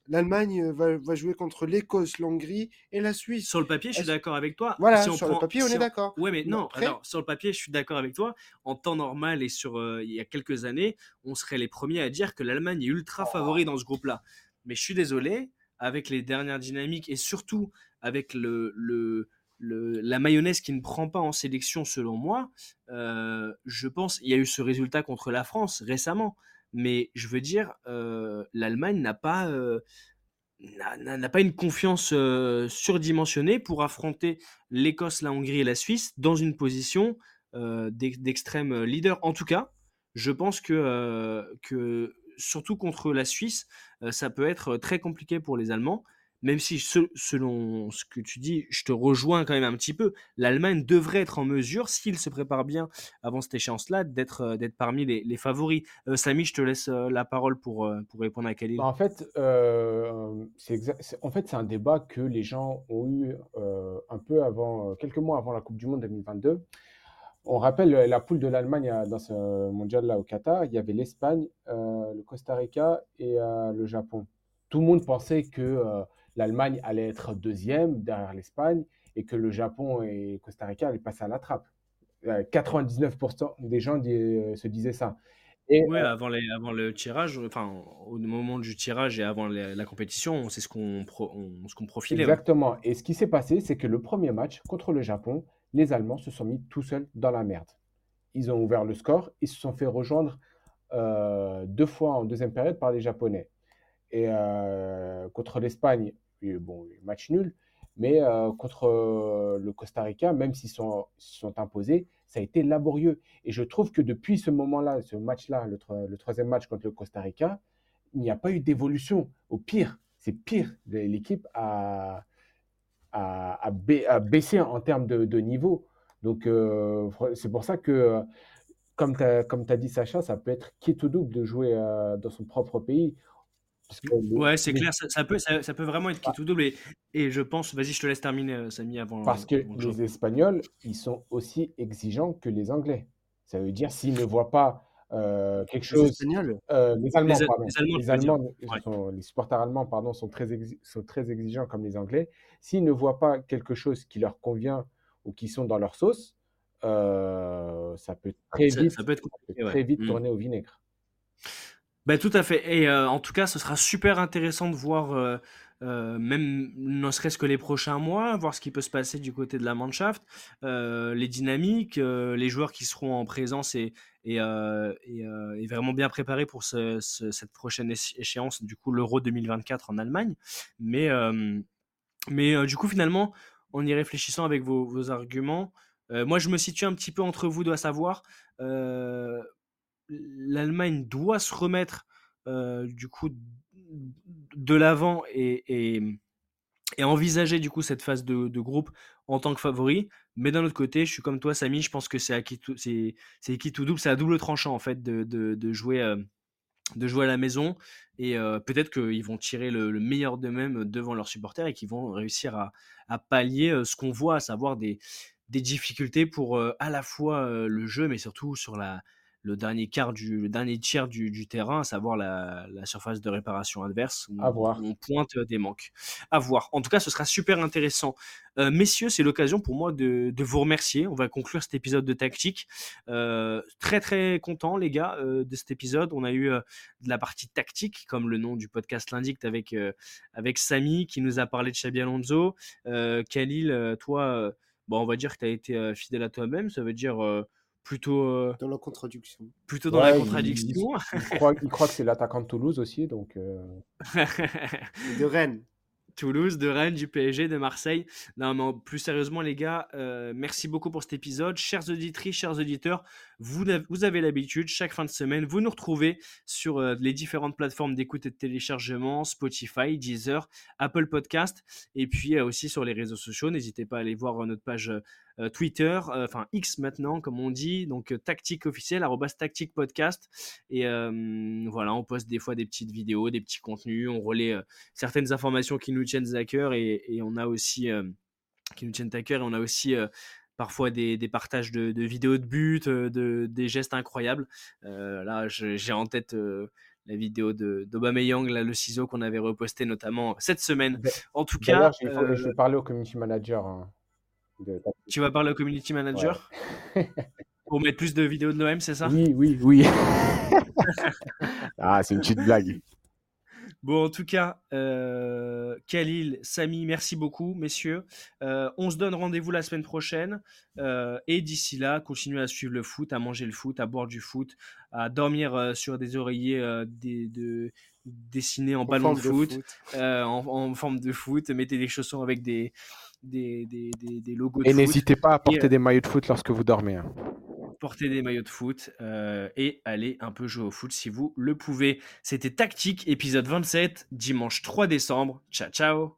l'Allemagne euh, va, va jouer contre l'Écosse, l'Hongrie et la Suisse. Sur le papier, je suis d'accord avec toi. Voilà, Si on sur le papier, on si est d'accord. Ouais, mais non, après- alors, sur le papier, je suis d'accord avec toi. En temps normal et sur euh, il y a quelques années, on serait les premiers à dire que l'Allemagne est ultra favori dans ce groupe-là. Mais je suis désolé, avec les dernières dynamiques et surtout avec le, le, le- la mayonnaise qui ne prend pas en sélection, selon moi, euh, je pense il y a eu ce résultat contre la France récemment. Mais je veux dire, euh, l'Allemagne n'a pas. euh, n'a- pas une confiance euh, surdimensionnée pour affronter l'Écosse, la Hongrie et la Suisse dans une position d'ex- d'extrême leader. En tout cas, je pense que, surtout contre la Suisse, ça peut être très compliqué pour les Allemands. Même si, se- selon ce que tu dis, je te rejoins quand même un petit peu, l'Allemagne devrait être en mesure, s'il se prépare bien avant cette échéance-là, d'être euh, parmi les, favoris. Euh, Samy, je te laisse euh, la parole pour, pour répondre à Khalil. Bah, en fait, c'est en fait, c'est un débat que les gens ont eu un peu avant, quelques mois avant la Coupe du Monde 2022. On rappelle la poule de l'Allemagne dans ce mondial-là au Qatar. Il y avait l'Espagne, le Costa Rica et le Japon. Tout le monde pensait que l'Allemagne allait être deuxième derrière l'Espagne et que le Japon et Costa Rica allaient passer à la trappe. Euh, 99% des gens euh, se disaient ça. Et Oui, avant, les, avant le tirage, enfin, au moment du tirage et avant la, la compétition, c'est ce qu'on pro- ce qu'on profilait. ouais. Exactement. Et ce qui s'est passé, c'est que le premier match contre le Japon, les Allemands se sont mis tout seuls dans la merde. Ils ont ouvert le score, ils se sont fait rejoindre euh, deux fois en deuxième période par les Japonais. Et euh, contre l'Espagne, il y a eu, bon, match nul, mais euh, contre euh, le Costa Rica, même s'ils sont, sont imposés, ça a été laborieux. Et je trouve que depuis ce moment-là, ce match-là, le, tro- le troisième match contre le Costa Rica, il n'y a pas eu d'évolution. Au pire, c'est pire. L'équipe a, a, a ba- a baissé en termes de, niveau. Donc, euh, c'est pour ça que, euh, comme tu as, dit, Sacha, ça peut être quitte ou double de jouer euh, dans son propre pays. Le- Ouais, c'est clair, ça, ça peut, ça, ça peut vraiment être qui tout double. Et, et je pense, vas-y, je te laisse terminer, euh, Samy, avant. Parce que avant les Espagnols, ils sont aussi exigeants que les Anglais. Ça veut dire s'ils ne voient pas euh, quelque Les chose. Espagnols? euh, les Allemands, Les A- pardon. les Allemands, Les tu veux dire. Allemands, Ouais. sont- les supporters allemands, pardon, sont très, exi- sont très exigeants comme les Anglais. S'ils ne voient pas quelque chose qui leur convient ou qui sont dans leur sauce, euh, ça peut très Ça- vite, ça peut être ça peut compliqué, ouais. très vite Mm. tourner au vinaigre. Ben, tout à fait. Et euh, en tout cas, ce sera super intéressant de voir, euh, euh, même ne serait-ce que les prochains mois, voir ce qui peut se passer du côté de la Mannschaft, les dynamiques, les joueurs qui seront en présence et, et, et, vraiment bien préparés pour ce- ce- cette prochaine échéance, du coup l'Euro 2024 en Allemagne. Mais, mais du coup, finalement, en y réfléchissant avec vos, arguments, moi je me situe un petit peu entre vous deux, à savoir, l'Allemagne doit se remettre du coup de l'avant et, envisager du coup cette phase de, groupe en tant que favori. Mais d'un autre côté, je suis comme toi, Samy, je pense que c'est acquis tout, c'est, c'est tout double, c'est à double tranchant en fait de, de, jouer. de jouer à la maison et peut-être qu'ils vont tirer le, le meilleur d'eux-mêmes devant leurs supporters et qu'ils vont réussir à, à pallier ce qu'on voit, à savoir des, des difficultés pour à la fois le jeu mais surtout sur la, le dernier quart du le dernier tiers du, du terrain, à savoir la, la surface de réparation adverse, où, À voir. on pointe euh, des manques. À voir. En tout cas, ce sera super intéressant. Euh, messieurs, c'est l'occasion pour moi de, de vous remercier. On va conclure cet épisode de tactique. Euh, très très content, les gars, euh, de cet épisode. On a eu de la partie tactique, comme le nom du podcast l'indique, avec avec Samy qui nous a parlé de Xabi Alonso. Khalil, toi, bon, on va dire que tu as été fidèle à toi-même. Ça veut dire plutôt euh, Dans la contradiction. plutôt dans la Ouais, contradiction. Il [laughs] croit, il croit que c'est l'attaquant de Toulouse aussi, donc euh, De Rennes. Toulouse, de Rennes, du PSG, de Marseille. Non, mais plus sérieusement, les gars, euh, merci beaucoup pour cet épisode. Chers auditrices, chers auditeurs, vous, vous avez l'habitude, chaque fin de semaine, vous nous retrouvez sur euh, les différentes plateformes d'écoute et de téléchargement, Spotify, Deezer, Apple Podcast, et puis euh, aussi sur les réseaux sociaux. N'hésitez pas à aller voir euh, notre page euh, Twitter, euh, enfin X maintenant, comme on dit, donc euh, tactique officiel, arrobas tactique podcast. Et euh, voilà, on poste des fois des petites vidéos, des petits contenus, on relaie euh, certaines informations qui nous tiennent à cœur et, et on a aussi euh, qui nous tiennent à cœur et on a aussi euh, parfois des, des partages de, de vidéos de buts, euh, de, des gestes incroyables. Euh, là, j'ai en tête euh, la vidéo là, le ciseau qu'on avait reposté notamment cette semaine. En tout cas, euh, je vais parler au community manager. hein, de- tu vas parler au community manager [laughs] pour mettre plus de vidéos de l'OM, c'est ça? Oui, oui, oui. [laughs] ah, c'est une petite blague. Bon, en tout cas, euh, Khalil, Samy, merci beaucoup, messieurs. Euh, on se donne rendez-vous la semaine prochaine. euh, et d'ici là, continuez à suivre le foot, à manger le foot, à boire du foot, à dormir euh, sur des oreillers euh, des- de, dessinés en, En ballon de foot, euh, en, en forme de foot. Mettez des chaussons avec des, des, des, des- des logos de Et n'hésitez pas à porter euh, des maillots de foot lorsque vous dormez. hein. portez des maillots de foot euh, et allez un peu jouer au foot si vous le pouvez. C'était Tactique, épisode 27, dimanche 3 décembre. Ciao, ciao